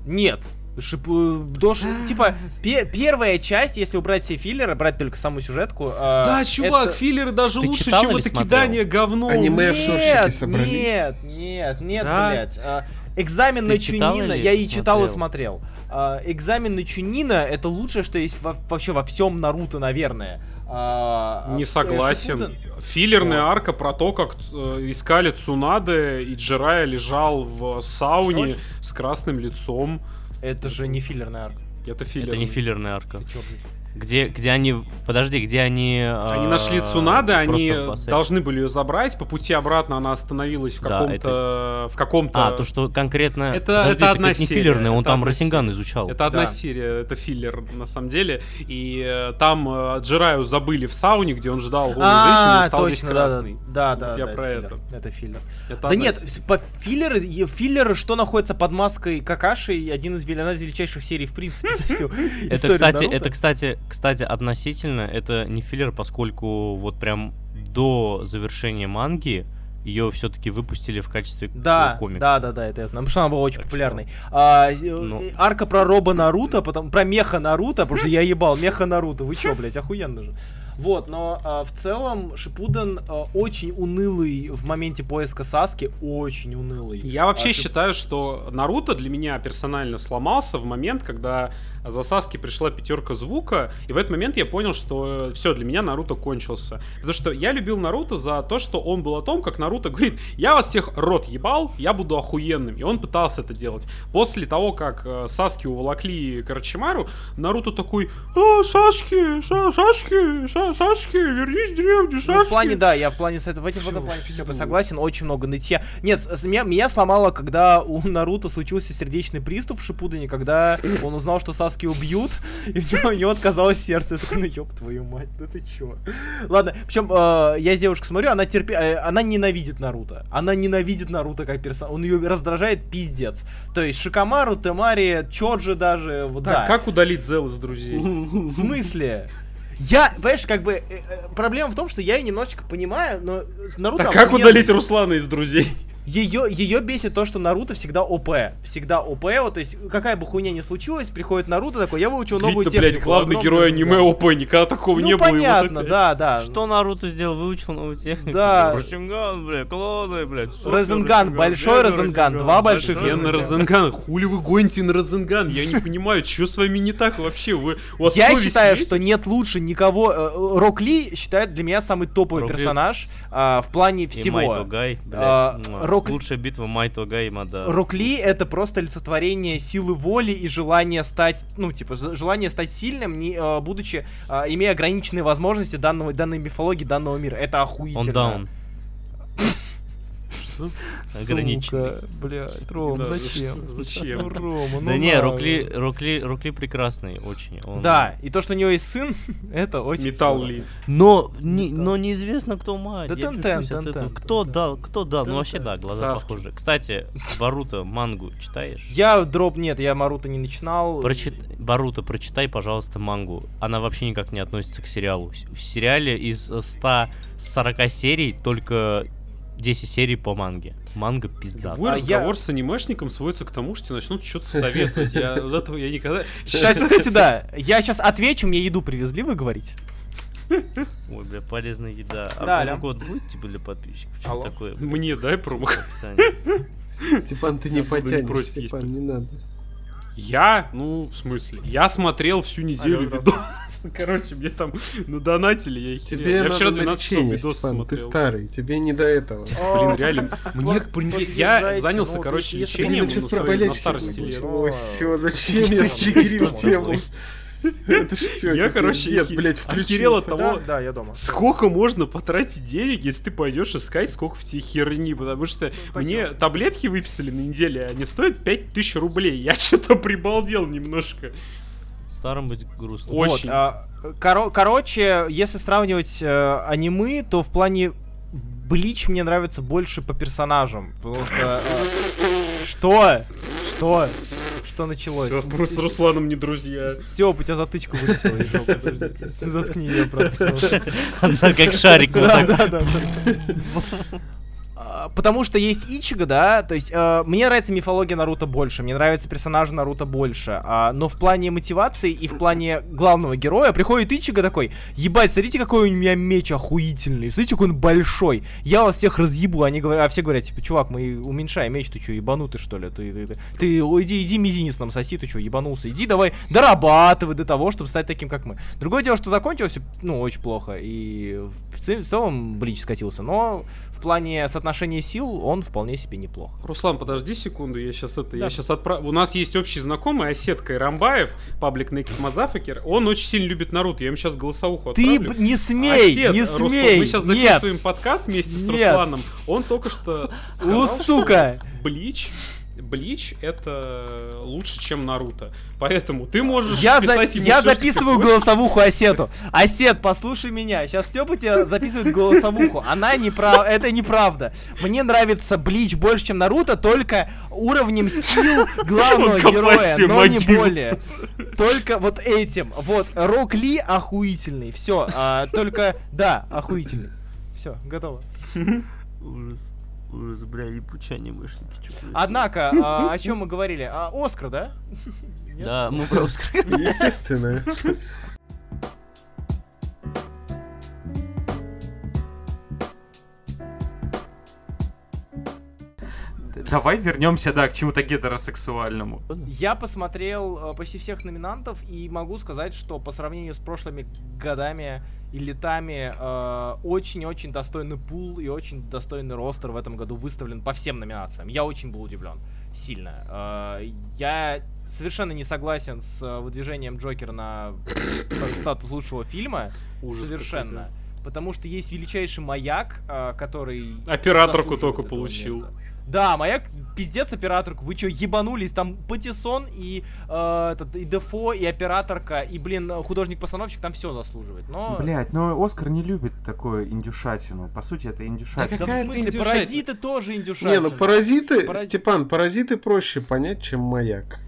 Нет. Шип... э, До ши- Типа, пе- первая часть, если убрать все филлеры, брать только саму сюжетку... э, Да, чувак, это- филлеры даже Ты лучше, чем это смотрел? кидание говном. Аниме Нет, собрались. нет, нет, нет, Да? блядь. А, Экзамен Ты на Чунина, я и читал и смотрел? А, Экзамен на Чунина это лучшее, что есть во- вообще во всем Наруто, наверное. А, Не э, согласен. Шипуден- Филлерная Вот. арка про то, как э, искали Цунаде, и Джирая лежал в сауне Что? с красным лицом. Это же не филлерная арка. Это филлер. Это не филлерная арка. Ты чё, блядь? Где, где они... Подожди, где они... Они э, нашли Цунады, они должны были ее забрать. По пути обратно она остановилась в Да, каком-то... В каком-то... А, то, что конкретно... Это- Подожди, это одна не серия, филлерный, он это там одна Росинган серия. изучал. Это одна Да. серия, это филлер на самом деле. И э, там э, Джираю забыли в сауне, где он ждал голую женщину и стал весь точно, да, да, красный. да, Вот да, я да, про филлер. это. Это филлер. Это Да нет, по филлеры, филлеры, что находится под маской Какаши, один из, одна из величайших серий, в принципе, за всю Это, кстати, это, кстати, кстати, относительно, это не филлер, поскольку вот прям до завершения манги ее все-таки выпустили в качестве Да, комикса. да, да, да, это я знаю. Потому что она была очень Так что, популярной. А, ну. э, Арка про Роба Наруто, потом про меха Наруто, потому что я ебал меха Наруто. Вы чё, блядь, охуенно же. Вот, но а, в целом Шипуден а, очень унылый в моменте поиска Саски, очень унылый. Я вообще А, Шип- считаю, что Наруто для меня персонально сломался в момент, когда за Саски пришла пятерка звука, и в этот момент я понял, что все, для меня Наруто кончился. Потому что я любил Наруто за то, что он был о том, как Наруто говорит, я вас всех рот ебал, я буду охуенным. И он пытался это делать. После того, как э, Саски уволокли Карачимару, Наруто такой, а, Саски, Са- Саски, Са- Саски, вернись в деревню, Саски. Ну, в плане, да, я в плане с этого, в этом, в этом плане с тобой согласен, очень много нытья. Нет, с- меня, меня сломало, когда у Наруто случился сердечный приступ в Шипудене, когда он узнал, что Саски убьют, и у него, у него отказалось сердце. Я такой, ну ёб твою мать, ну ты чё? Ладно, причем я с девушкой смотрю, она терпи... э, она ненавидит Наруто. Она ненавидит Наруто как персонаж. Он ее раздражает пиздец. То есть Шикамару, Темари, Чоджи даже, вот Так, да. как удалить Зел из друзей? В смысле? Я, понимаешь, как бы, э, э, проблема в том, что я ее немножечко понимаю, но Наруто... Так как удалить Руслана из друзей? Ее, ее бесит то, что Наруто всегда ОП. Всегда ОП, вот, то есть, какая бы хуйня ни случилась, приходит Наруто такой, я выучил новую Видно, технику. блядь, главный герой звезду». аниме ОП, никогда такого Ну, не было. и вот понятно, да, да. Что Наруто сделал? Выучил новую технику? Да. Росинган, бля, клоны, блядь. супер Розенган, большой Розенган, два больших Я на Розенган, хули вы гоните на Розенган? Я не понимаю, что с вами не так вообще? Вы, у вас Я считаю, есть? что нет лучше никого. э, Рок Ли считает для меня самый топовый Рок персонаж а, в плане всего. Майто Рок- Лучшая битва Майто Гай и Мада. Рок Ли это просто олицетворение силы воли и желания стать, ну, типа, желание стать сильным, не, э, будучи, э, имея ограниченные возможности данного, данной мифологии, данного мира. Это охуительно. Он даун. ограниченный. Сука, блядь, Ром, Да, зачем? что- зачем? Рома, ну Да не. Рукли, Рукли, Рукли прекрасный очень. Он- Да, и то, что у него есть сын, это очень Металл. Ли. Но, не, но неизвестно, кто мать. Да Тентен, Тентен. Кто дал, кто дал? Ну вообще да, глаза похожи. Кстати, Баруто мангу читаешь? Я дроп, нет, я Маруто не начинал. Прочит... Баруто, прочитай, пожалуйста, мангу. Она вообще никак не относится к сериалу. В сериале из э, 140 серий только 10 серий по манге. Манга пизда. Любой А я- разговор с анимешником сводится к тому, что тебе начнут что-то советовать. Я этого я никогда... Кстати, кстати, да. Я сейчас отвечу, мне еду привезли, вы говорите. Ой, бля, полезная еда. А промокод будет типа для подписчиков? Что Алло. такое? Мне дай промо. в описании? Степан, ты не Я потянешь, Степан, не надо. Я? Ну, в смысле? Я смотрел всю неделю Алло, видос. Короче, мне там надонатили, я их Тебе Я надо вчера на 12 часов видос Степан, ты смотрел. старый, тебе не до этого. Блин, реально. Мне, я занялся, ну, короче, лечением на, старости лет. Ой, всё, зачем я счигрил тему? Это ж все, Я, короче, охи- блядь, охерел от того, да, я дома. Сколько можно потратить денег, если ты пойдешь искать, сколько в тебе херни? Потому что мне таблетки выписали на неделе, они стоят 5000 рублей. Я что-то прибалдел немножко. Старым быть грустно. Ой. Вот, Очень. а, коро- короче, если сравнивать э, аниме, то в плане Блич мне нравится больше по персонажам. Потому что... э, что? Что? Что началось? Всё, просто с Русланом не друзья. Стёп, у тебя затычку вылетела из жопы, подожди. Заткни ее, просто. Она как шарик вот Да, так. Потому что есть Ичиго, да, то есть э, мне нравится мифология Наруто больше, мне нравятся персонажи Наруто больше, а, но в плане мотивации и в плане главного героя приходит Ичиго такой, ебать, смотрите, какой у меня меч охуительный, смотрите, какой он большой, я вас всех разъебу, они говорят, а все говорят, типа, чувак, мы уменьшаем меч, ты что, ебанутый что ли, ты, ты, ты, ты, иди, иди мизинец нам соси, ты что, ебанулся, иди давай дорабатывай до того, чтобы стать таким, как мы. Другое дело, что закончилось, ну, очень плохо, и в целом Блич скатился, но в плане соотношения сил он вполне себе неплох. Руслан, подожди секунду, я сейчас это, Да. я сейчас отправлю. У нас есть общий знакомый, Осетка Ирамбаев, паблик Naked Motherfucker. Он очень сильно любит Наруто, я ему сейчас голосовуху Ты отправлю. б- не смей, Осет, не Руслан, смей, мы сейчас нет, записываем подкаст вместе с Нет. Русланом. Он только что у, сказал, сука, Блич, Блич это лучше, чем Наруто. Поэтому ты можешь я, за- писать ему я что записываю голосовуху Осету. Осет, послушай меня. Сейчас Степа тебе записывает голосовуху. Она не прав... Это неправда. Мне нравится Блич больше, чем Наруто, только уровнем сил главного героя, но не более. Только вот этим. Вот, Рок Ли охуительный. Все. только, да, охуительный. Все, готово. Ужас. Ужас, бля, ебучие анимешники. Однако, а, о чем мы говорили? А, Оскар, да? Да, мы про Оскар. Естественно. Давай вернемся, да, к чему-то гетеросексуальному. Я посмотрел э, почти всех номинантов и могу сказать, что по сравнению с прошлыми годами и летами э, очень-очень достойный пул и очень достойный ростер в этом году выставлен по всем номинациям. Я очень был удивлен. Сильно. Э, я совершенно не согласен с э, выдвижением Джокера на ста- статус лучшего фильма. Ужас совершенно. Потому что есть величайший маяк, э, который... Операторку заслуживает только получил. места. Да, маяк, пиздец операторку. Вы чё, ебанулись? Там Патисон и, э, этот, и Дефо, и операторка, и, блин, художник-постановщик там все заслуживает. Но... Блять, но Оскар не любит такую индюшатину. По сути, это Да индюшатина. в какая смысле, индюшатина? паразиты тоже индюшатина. Не, ну паразиты, Парази- Степан, паразиты проще понять, чем маяк.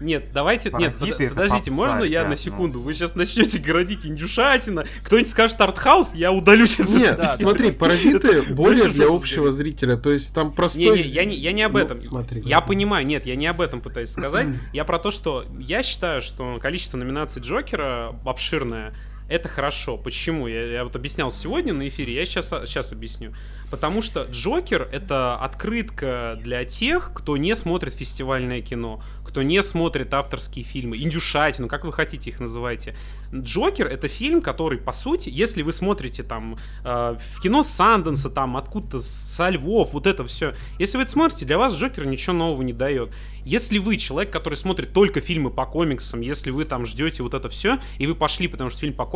Нет, давайте, нет, Паразиты под- это подождите, попса, можно я на ну. секунду? Вы сейчас начнете городить индюшатина, кто-нибудь скажет артхаус, я удалюсь из Нет, Да, смотри, да. паразиты более для общего зрителя. То есть там Не, простой... не, я не, я не об Ну, этом. смотри, я говори. понимаю, нет, я не об этом пытаюсь сказать. Я про то, что я считаю, что количество номинаций Джокера обширное. Это хорошо. Почему? Я, я вот объяснял сегодня на эфире, я сейчас, сейчас объясню. Потому что Джокер это открытка для тех, кто не смотрит фестивальное кино, кто не смотрит авторские фильмы, индюшатину, как вы хотите их называйте. Джокер это фильм, который, по сути, если вы смотрите там э, в кино Санденса, там откуда-то со Львов, вот это все. Если вы это смотрите, для вас Джокер ничего нового не дает. Если вы человек, который смотрит только фильмы по комиксам, если вы там ждете вот это все, и вы пошли, потому что фильм по комиксам,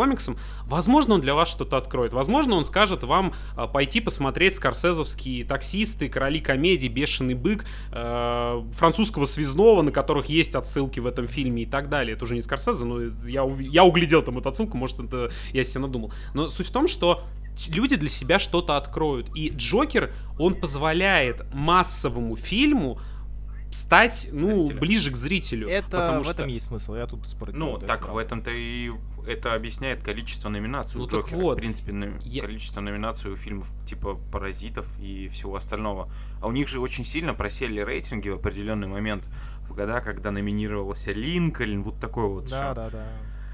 возможно, он для вас что-то откроет. Возможно, он скажет вам э, пойти посмотреть скорсезовские таксисты, короли комедий, бешеный бык, э, французского связного, на которых есть отсылки в этом фильме и так далее. Это уже не Скорсезе, но я, я углядел там эту отсылку, может, это я себе надумал. Но суть в том, что люди для себя что-то откроют. И Джокер, он позволяет массовому фильму стать, ну, Зрителю. ближе к зрителю. Это потому в что- этом есть смысл, я тут спорить не Ну, это так в этом-то и это объясняет количество номинаций Ну, у так Джокера. вот. В принципе, на- Я- количество номинаций у фильмов типа «Паразитов» и всего остального. А у них же очень сильно просели рейтинги в определенный момент, в года, когда номинировался Линкольн, вот такой вот Да, всё. да, да.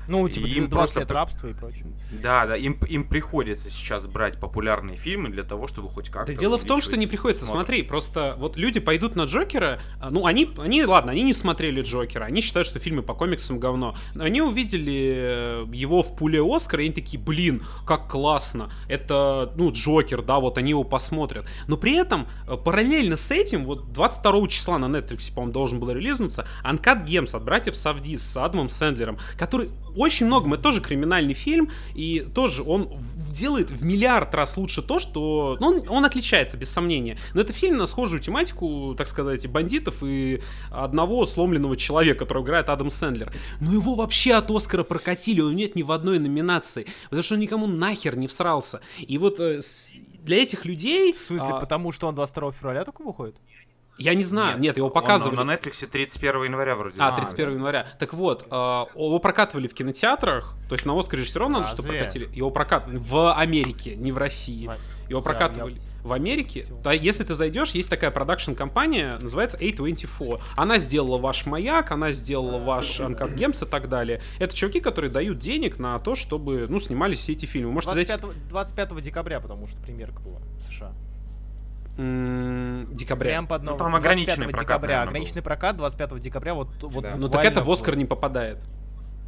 Ну, типа, им 20 просто лет рабства и прочее. Да, да, им, им приходится сейчас брать популярные фильмы для того, чтобы хоть как-то... Да дело в том, что не приходится. просмотр. Смотри, просто вот люди пойдут на Джокера, а, ну они, они, ладно, они не смотрели Джокера, они считают, что фильмы по комиксам говно. Но они увидели э, его в пуле Оскара, и они такие, блин, как классно, это, ну, Джокер, да, вот они его посмотрят. Но при этом, э, параллельно с этим, вот 22 числа на Netflix, по-моему, должен был релизнуться, Uncut Gems от братьев Савдис с Адамом Сэндлером, который очень многом, это тоже криминальный фильм, и тоже он делает в миллиард раз лучше то, что... Ну, он, он отличается, без сомнения. Но это фильм на схожую тематику, так сказать, бандитов и одного сломленного человека, которого играет Адам Сэндлер. Но его вообще от Оскара прокатили, он нет ни в одной номинации, потому что он никому нахер не всрался. И вот э, для этих людей... В смысле, а, потому что он 22 февраля только выходит? Я не знаю, нет, его Он показывали. на Netflix 31 января вроде. А, 31 января. Так вот, э, его прокатывали в кинотеатрах, то есть на Оскаре же все равно надо, что Разве? прокатили. Его прокатывали в Америке, не в России. Его прокатывали в Америке. Да, если ты зайдешь, есть такая продакшн-компания, называется A24. Она сделала ваш маяк, она сделала ваш Uncut Gems и так далее. Это чуваки, которые дают денег на то, чтобы, ну, снимались все эти фильмы. Можете зайти... 25, 25 декабря, потому что премьерка была в США. Декабря. Прям под новым. там ограниченный 25 прокат, декабря. Ограниченный прокат 25 декабря. Вот, вот Да. Ну так это в Оскар не попадает.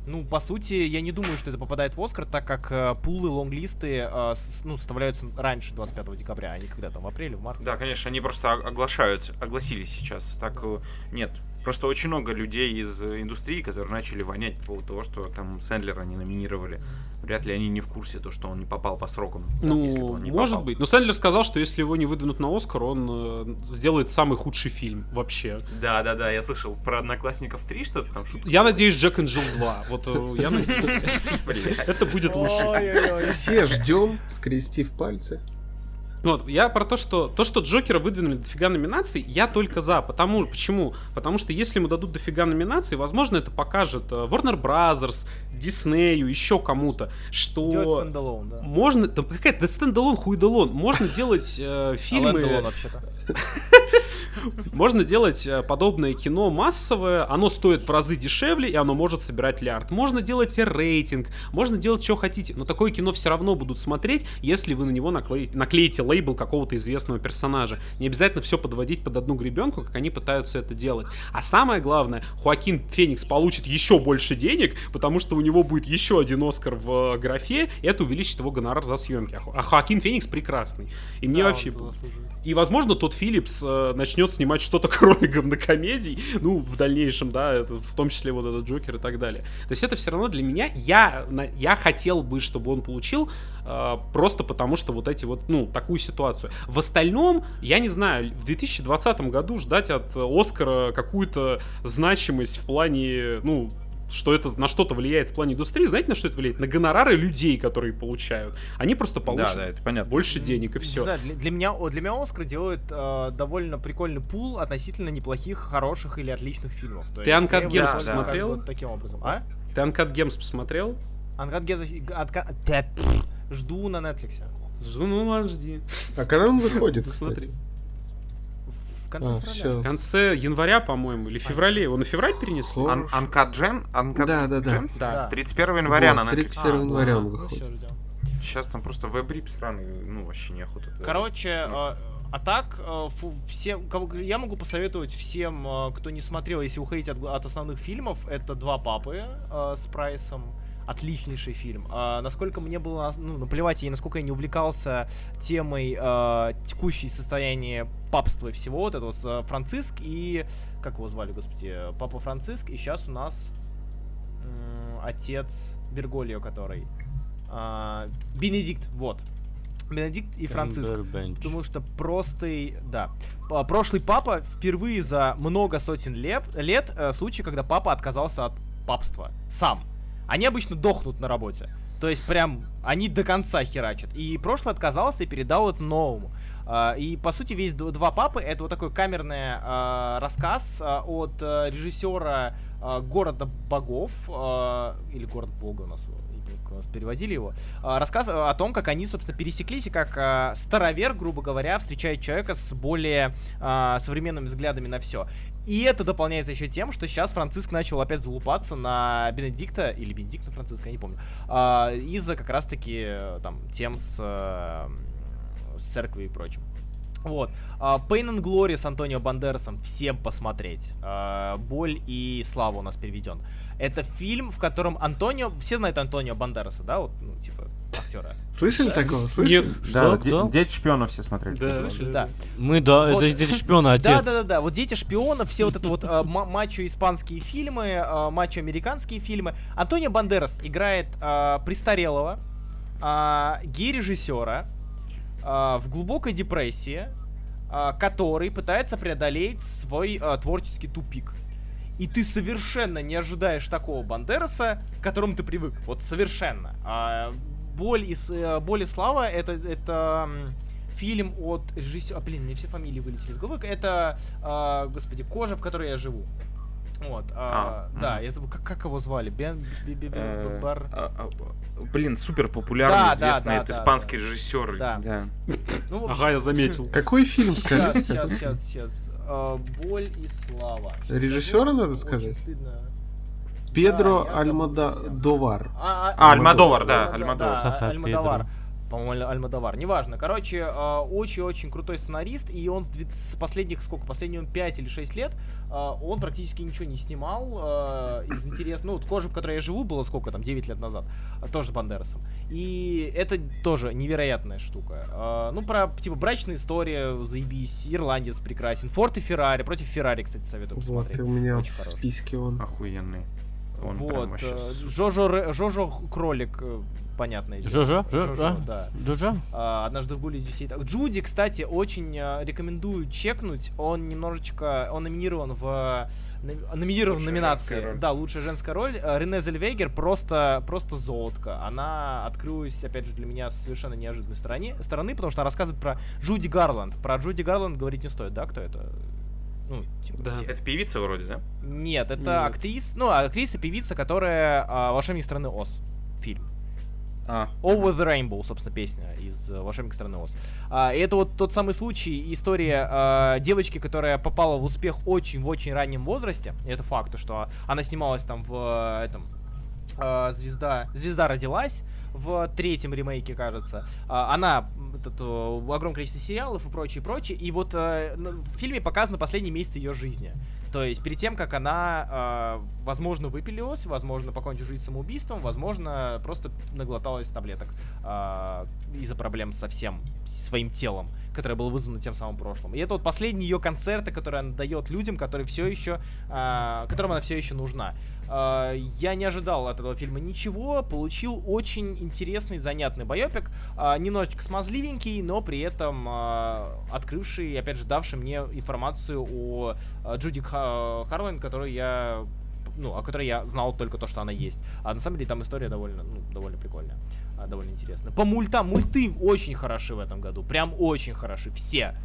Ну, по сути, я не думаю, что это попадает в Оскар, так как э, пулы, лонглисты э, с- ну, составляются раньше 25 декабря, а не когда там в апреле, в марте. Да, конечно, они просто оглашают, огласились сейчас. Так э, нет. Просто очень много людей из э, индустрии, которые начали вонять по поводу того, что там Сэндлера не номинировали. Вряд ли они не в курсе, то, что он не попал по срокам. Ну, если бы он не может попал. быть. Но Сэндлер сказал, что если его не выдвинут на Оскар, он э, сделает самый худший фильм вообще. Да, да, да, я слышал про одноклассников 3 что-то там шутка. Я надеюсь, Джек и Джилл 2. Вот э, я надеюсь, это будет лучше. Ой-ой-ой. Все ждем, скрестив пальцы. Вот, я про то, что то, что Джокера выдвинули дофига номинаций, я только за. Потому, почему? Потому что если ему дадут дофига номинаций, возможно, это покажет э, Warner Brothers, Диснею, еще кому-то, что... Да. Можно, там какая-то да standalone, хуйдалон, можно делать э, фильмы, вообще-то. можно делать э, подобное кино массовое, оно стоит в разы дешевле, и оно может собирать лярд. Можно делать рейтинг, можно делать что хотите, но такое кино все равно будут смотреть, если вы на него наклеите, наклеите лейбл какого-то известного персонажа. Не обязательно все подводить под одну гребенку, как они пытаются это делать. А самое главное, Хоакин Феникс получит еще больше денег, потому что у него будет еще один Оскар в э, графе, и это увеличит его гонорар за съемки. А А Хоакин Феникс прекрасный. И мне Да, вообще... И, возможно, тот Филлипс э, начнет снимать что-то кроме говнокомедий, ну, в дальнейшем, да, в том числе вот этот Джокер и так далее. То есть это все равно для меня, я, я хотел бы, чтобы он получил, э, просто потому что вот эти вот, ну, такую ситуацию. В остальном, я не знаю, в 2020 году ждать от Оскара какую-то значимость в плане, ну, что это на что-то влияет в плане индустрии, знаете, на что это влияет? На гонорары людей, которые получают. Они просто получат Да, да, это понятно. больше денег и Не все. знаю, для, для меня, для меня Оскар делает э, довольно прикольный пул относительно неплохих, хороших или отличных фильмов. То Ты я Gems его посмотрел? бы вот таким образом. А? Ты Uncut Gems посмотрел? Тя, пф, жду на Netflix. Ну ладно, жди. А когда он выходит, Смотри. В конце А, все. В конце января, по-моему, или феврале. Его на февраль перенесли? Ан- Uncut Gem? Uncut Да, да, да. Gems? Да. 31 января Вот, на Netflix. 31 А, января он ну, выходит. Сейчас там просто веб-рип сраный, ну, вообще неохота. Короче, э, а так, э, фу- всем, кого- я могу посоветовать всем, э, кто не смотрел, если уходить от, от основных фильмов, это «Два папы» с Прайсом. Отличнейший фильм. А, насколько мне было ну, наплевать, и насколько я не увлекался темой э, текущей состояния папства и всего вот этого с э, Франциск и... Как его звали, господи? Папа Франциск. И сейчас у нас м, отец Берголио, который... А, Бенедикт, вот. Бенедикт и Франциск. Потому что простый, да. Прошлый папа впервые за много сотен лет, лет э, случай, когда папа отказался от папства сам. Они обычно дохнут на работе. То есть прям они до конца херачат. И прошлый отказался и передал это новому. А, И по сути весь два папы это вот такой камерный а, рассказ а, от а, режиссера города богов или город бога у нас нас переводили его. Рассказ о том, как они, собственно, пересеклись и как старовер, грубо говоря, встречает человека с более современными взглядами на все. И это дополняется еще тем, что сейчас Франциск начал опять залупаться на Бенедикта, или Бенедикта Франциска, я не помню, а, из-за как раз-таки э, там тем с, э, с церковью и прочим. Вот. А, Pain and Glory с Антонио Бандерасом всем посмотреть. А, Боль и слава у нас переведен. Это фильм, в котором Антонио... Все знают Антонио Бандераса, да? Вот, ну, типа, актера. Слышали такого? Слышали? Нет, Да, Что? Кто? Дети шпионов все смотрели. Да. Слышали? Да. Мы, да, Вот. это дети шпиона, отец. Да, да, да, да. Вот дети шпионов, все вот это вот а, ма- мачо-испанские фильмы, а, мачо-американские фильмы. Антонио Бандерас играет а, престарелого, а, гей-режиссера а, в глубокой депрессии, а, который пытается преодолеть свой а, творческий тупик. И ты совершенно не ожидаешь такого Бандераса, к которому ты привык. Вот совершенно. А, боль, и, э, боль и слава это, это фильм от режиссера. Блин, мне все фамилии вылетели из головы. Это, а, господи, кожа, в которой я живу. Вот. а, А, да, мгм. я забыл, как, как его звали? Бен, би- би- би- Э, бар- а, а, Блин, супер популярный, Да, да, известный, да, это да, испанский да. режиссер. Да. Ну, в общем, Ага, я заметил. Какой фильм, Сейчас, скажи? сейчас, сейчас, сейчас. А, Боль и слава. Режиссера надо сказать? стыдно. Педро Да. Альмодовар. А, А, Альмадовар, да, Да, Альмадовар. да. Педро. По-моему, Аль- Альмадовар. Неважно. Короче, а, очень-очень крутой сценарист, и он с, последних, сколько, последние он 5 или 6 лет, а, он практически ничего не снимал а, из интересного. Ну, вот кожа, в которой я живу, было сколько там, 9 лет назад, тоже с Бандерасом. И это тоже невероятная штука. Ну, про, типа, брачная история, заебись, ирландец прекрасен. Форд и Феррари, против Феррари, кстати, советую Вот, посмотреть. и у меня Очень в хороший. списке он. Охуенный. Он прям вот, вообще э. Жожо, Жожо Кролик, э, понятное дело. Жожо? Жо- Жожо, а? да. Джоджо? А, однажды в Гуле здесь так. Джуди, кстати, очень э, рекомендую чекнуть. Он немножечко, он номинирован в номи- номинирован в номинации. Да, лучшая женская роль. Э, Рене Зельвегер просто, просто золотка. Она открылась, опять же, для меня с совершенно неожиданной стороне, стороны, потому что она рассказывает про Джуди Гарланд. Про Джуди Гарланд говорить не стоит, да? Кто это? Ну, типа, Да. Это певица вроде, да? Нет, это Нет. актриса, ну, актриса, певица, которая а, «Волшебник страны Оз» фильм. А, All with Rainbow, собственно, песня из э, «Волшебника страны Оз». А, и это вот тот самый случай, история а, девочки, которая попала в успех очень в очень раннем возрасте. И это факт, что она снималась там в э, этом а, звезда, звезда родилась в третьем ремейке, кажется. А, она этот, э, огромное количество сериалов и прочее, прочее. И вот н- в фильме показаны последние месяцы ее жизни. То есть перед тем, как она, э, возможно, выпилилась, возможно, покончила жизнь самоубийством, возможно, просто наглоталась таблеток э, из-за проблем со всем своим телом, которое было вызвано тем самым прошлым. И это вот последние ее концерты, которые она дает людям, которые все еще, э, которым она все еще нужна. Э, я не ожидал от этого фильма ничего, получил очень интересный, занятный байопик, э, немножечко смазливенький, но при этом э, открывший, опять же, давший мне информацию о Джуди Ха- Харлайн, которую я ну, о которой я знал только то, что она есть. А на самом деле там история довольно, ну, довольно прикольная, а, довольно интересная. По мультам, мульты очень хороши в этом году, прям очень хороши, все.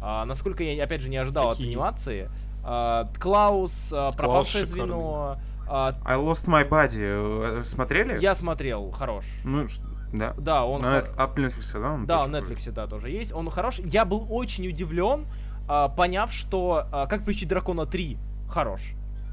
А, насколько я, опять же, не ожидал Какие? от анимации. А, Клаус, а, пропавшее шикарный. звено. А, I Lost My Body. э, Смотрели? я смотрел, хорош. Ну, да. Да, он... На хо- нет- От Netflix, да? он Да, на Netflix, да, тоже есть. Он хорош. Я был очень удивлен, а, поняв, что а, «Как причить дракона 3» хорош.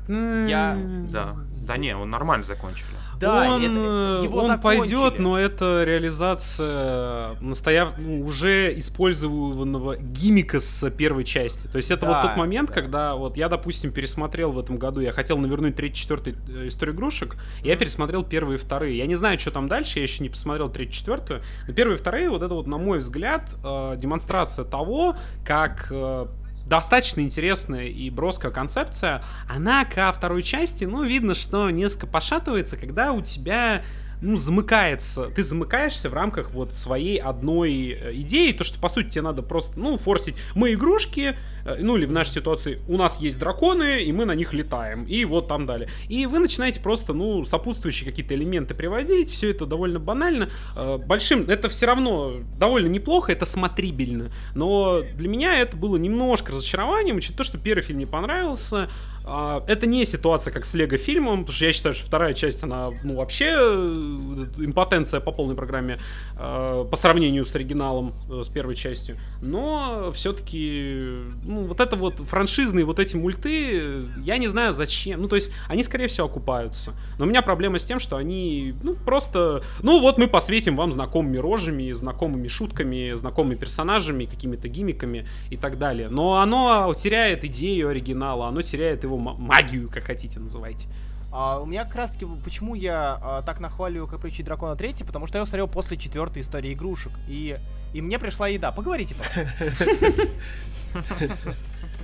Я... Да. Да не, он нормально закончили. Да, он, это- его он закончили. пойдет, но это реализация настояв... ну, уже использованного гиммика с первой части. То есть это Да, вот тот момент, да. когда вот я, допустим, пересмотрел в этом году, я хотел навернуть третий, четвертый э, историю игрушек, я пересмотрел первые и вторые. Я не знаю, что там дальше, я еще не посмотрел третью, четвертую, но первые и вторые, вот это вот, на мой взгляд, э, демонстрация того, как э, достаточно интересная и броская концепция, она ко второй части, ну, видно, что несколько пошатывается, когда у тебя ну, замыкается, ты замыкаешься в рамках вот своей одной э, идеи, то, что, по сути, тебе надо просто, ну, форсить, мы игрушки, ну, или в нашей ситуации, у нас есть драконы, и мы на них летаем, и вот там далее. И вы начинаете просто, ну, сопутствующие какие-то элементы приводить, все это довольно банально. Э, Большим, это все равно довольно неплохо, это смотрибельно, но для меня это было немножко разочарованием, учитывая то, что первый фильм мне понравился, а, это не ситуация, как с Лего фильмом, потому что я считаю, что вторая часть, она, ну, вообще э, импотенция по полной программе э, по сравнению с оригиналом, э, с первой частью. Но все-таки, ну, вот это вот франшизные вот эти мульты, я не знаю зачем. Ну, то есть, они, скорее всего, окупаются. Но у меня проблема с тем, что они, ну, просто, ну, вот мы посветим вам знакомыми рожами, знакомыми шутками, знакомыми персонажами, какими-то гиммиками и так далее. Но оно теряет идею оригинала, оно теряет его ма- магию, как хотите называйте. А, у меня как раз таки, почему я а, так нахваливаю, как причить дракона 3, потому что я его смотрел после четвертой истории игрушек. И, и мне пришла еда. Поговорите, пожалуйста.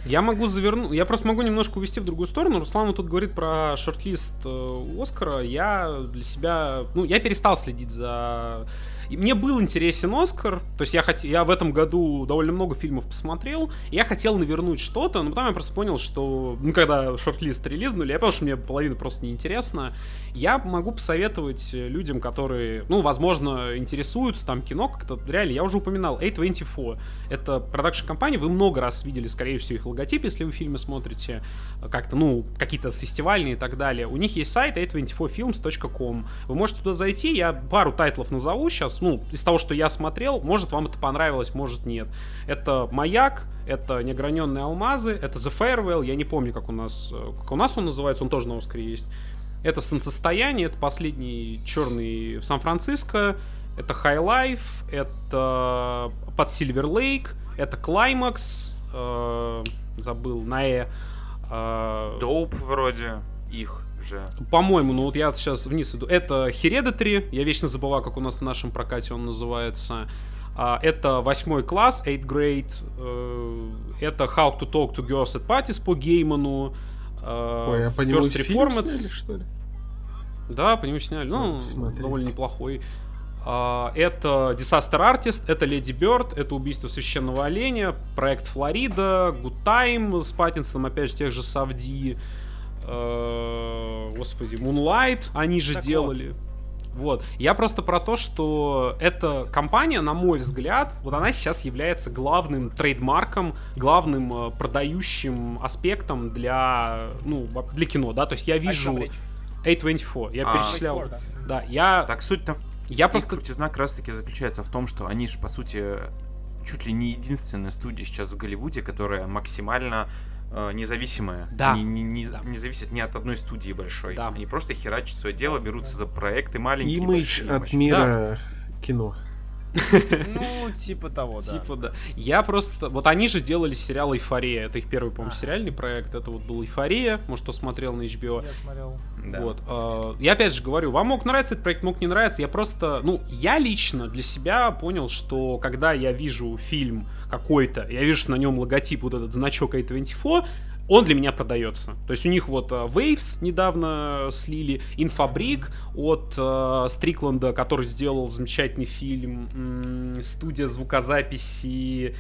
Я могу завернуть, я просто могу немножко увести в другую сторону. Руслан тут говорит про шорт-лист э, Оскара. Я для себя, ну, я перестал следить за и мне был интересен Оскар, то есть я, хот... я в этом году довольно много фильмов посмотрел, я хотел навернуть что-то, но потом я просто понял, что, ну, когда шорт-лист релизнули, я понял, что мне половина просто неинтересна. Я могу посоветовать людям, которые, ну, возможно, интересуются там кино, как-то реально, я уже упоминал, A24, это продакшн-компания, вы много раз видели, скорее всего, их логотип, если вы фильмы смотрите, как-то, ну, какие-то фестивальные и так далее. У них есть сайт a24films.com, вы можете туда зайти, я пару тайтлов назову сейчас, ну, из того, что я смотрел, может вам это понравилось, может нет. Это «Маяк», это «Неограненные алмазы», это «The Farewell», я не помню, как у нас, как у нас он называется, он тоже на Оскаре есть. Это «Солнцестояние», это последний черный в Сан-Франциско, это High Life, это под Silver Lake, это Climax, э, забыл, на Э. Э, Доуп вроде их же. По-моему, ну вот я сейчас вниз иду. Это Hereditary, я вечно забываю, как у нас в нашем прокате он называется. А, это восьмой класс, 8 grade. Э, это How to Talk to Girls at Parties по Гейману. Э, Ой, а по нему фильм сняли, что ли? Да, по нему сняли. Ну, довольно неплохой. А, это Disaster Artist, это Леди Бёрд, это Убийство священного оленя, проект Флорида, Good Time с Паттинсоном, опять же, тех же Савди. Э, господи, Moonlight они же Так делали. Вот. Я просто про то, что эта компания, на мой взгляд, вот она сейчас является главным трейдмарком, главным э, продающим аспектом для, ну, для кино, да, то есть я вижу речь? A24, я А. перечислял, 24, да, я, Так суть-то я Их просто, крутизна как раз таки заключается в том, что они же, по сути, чуть ли не единственная студия сейчас в Голливуде, которая максимально э, независимая. Да. Они не, не- Да. не зависят ни от одной студии большой. Да. Они просто херачат свое дело, берутся за проекты маленькие. Имидж от мира кино. Ну, типа того, да. Типа, да. Я просто... Вот они же делали сериал «Эйфория». Это их первый, по-моему, сериальный проект. Это вот был «Эйфория». Может, кто смотрел на HBO. Я смотрел. Да. Вот. э, Я опять же говорю, вам мог нравиться этот проект, мог не нравиться. Я просто... Ну, я лично для себя понял, что когда я вижу фильм какой-то, я вижу, что на нем логотип, вот этот значок A24, он для меня продается. То есть у них вот э, Waves недавно слили, Инфабрик от э, Стрикланда, который сделал замечательный фильм, студия звукозаписи,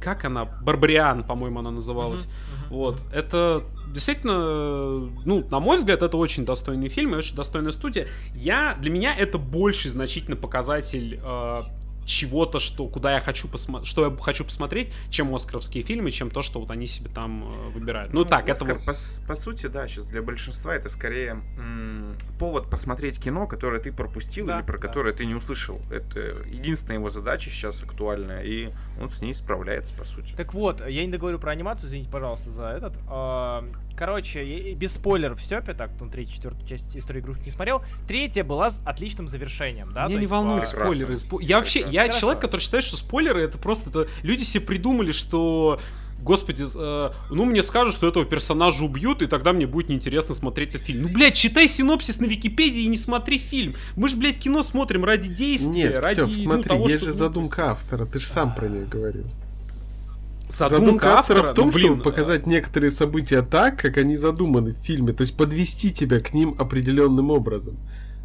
как она? Барбариан, по-моему, она называлась. Вот, это действительно, ну, на мой взгляд, это очень достойный фильм и очень достойная студия. Я, для меня это больший значительный показатель э, чего-то, что, куда я хочу посмотреть, что я хочу посмотреть, чем оскаровские фильмы, чем то, что вот они себе там э, выбирают. Ну, так, это Оскар, вот- по, по сути, да, сейчас для большинства это скорее м, повод посмотреть кино, которое ты пропустил Да, или про да. которое ты не услышал. Это единственная его задача сейчас актуальная, и он с ней справляется, по сути. Так вот, я не договорю про анимацию, извините, пожалуйста, за этот. Короче, без спойлеров все, так, ну, третью, четвертую часть истории игрушек не смотрел. Третья была с отличным завершением, да? Меня то не есть волнуют по- Прекрасно. спойлеры. Спо- Я вообще, я Хорошо. человек, который считает, что спойлеры это просто это люди себе придумали, что Господи, э, ну мне скажут, что этого персонажа убьют, и тогда мне будет неинтересно смотреть этот фильм. Ну, блядь, читай синопсис на Википедии и не смотри фильм. Мы же, блядь, кино смотрим ради действия, Нет, ради Степ, ну, смотри, того, есть что... же ну, задумка автора, ты же сам про нее говорил. Задумка, автора в том, ну, блин, чтобы показать некоторые события так, как они задуманы в фильме, то есть подвести тебя к ним определенным образом.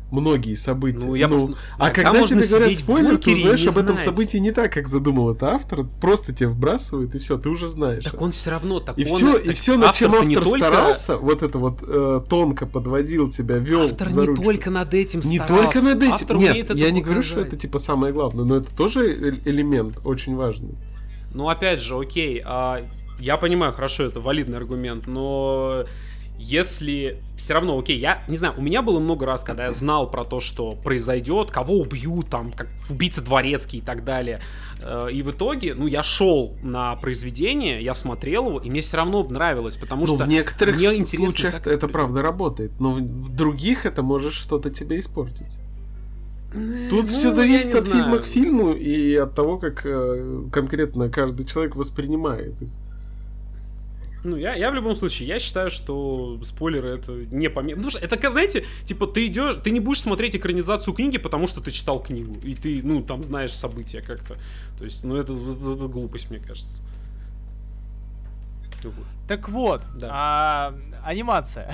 многие события. Ну, я просто- а когда тебе говорят спойлер, ты бункере узнаешь не об этом событии не так, как задумал это автор. Просто тебе вбрасывают, и все, ты уже знаешь. Так он все равно так И он- все, и все, над чем не автор только- старался, вот это вот э, тонко подводил тебя, вел Автор не только над этим Не старался. только над этим. Автор Нет, я не говорю, что это типа самое главное, но это тоже э- элемент очень важный. Ну, опять же, окей, а, я понимаю, хорошо, это валидный аргумент, но если все равно, окей, я не знаю, у меня было много раз, когда я знал про то, что произойдет, кого убьют, там, как убийца дворецкий и так далее. Э, И в итоге, ну, я шел на произведение, я смотрел его, и мне все равно нравилось, потому Ну, что в некоторых мне случаях как это правда работает, но в, в других это может что-то тебе испортить. Тут ну, все зависит от фильма знаю. к фильму и от того, как э, конкретно каждый человек воспринимает их. Ну, я, я в любом случае, я считаю, что спойлеры это не помеха. Потому что это, как, знаете, типа, ты идешь, ты не будешь смотреть экранизацию книги, потому что ты читал книгу, и ты, ну, там знаешь события как-то. То есть, ну, это, это- это глупость, мне кажется. Так вот, Да. а, анимация.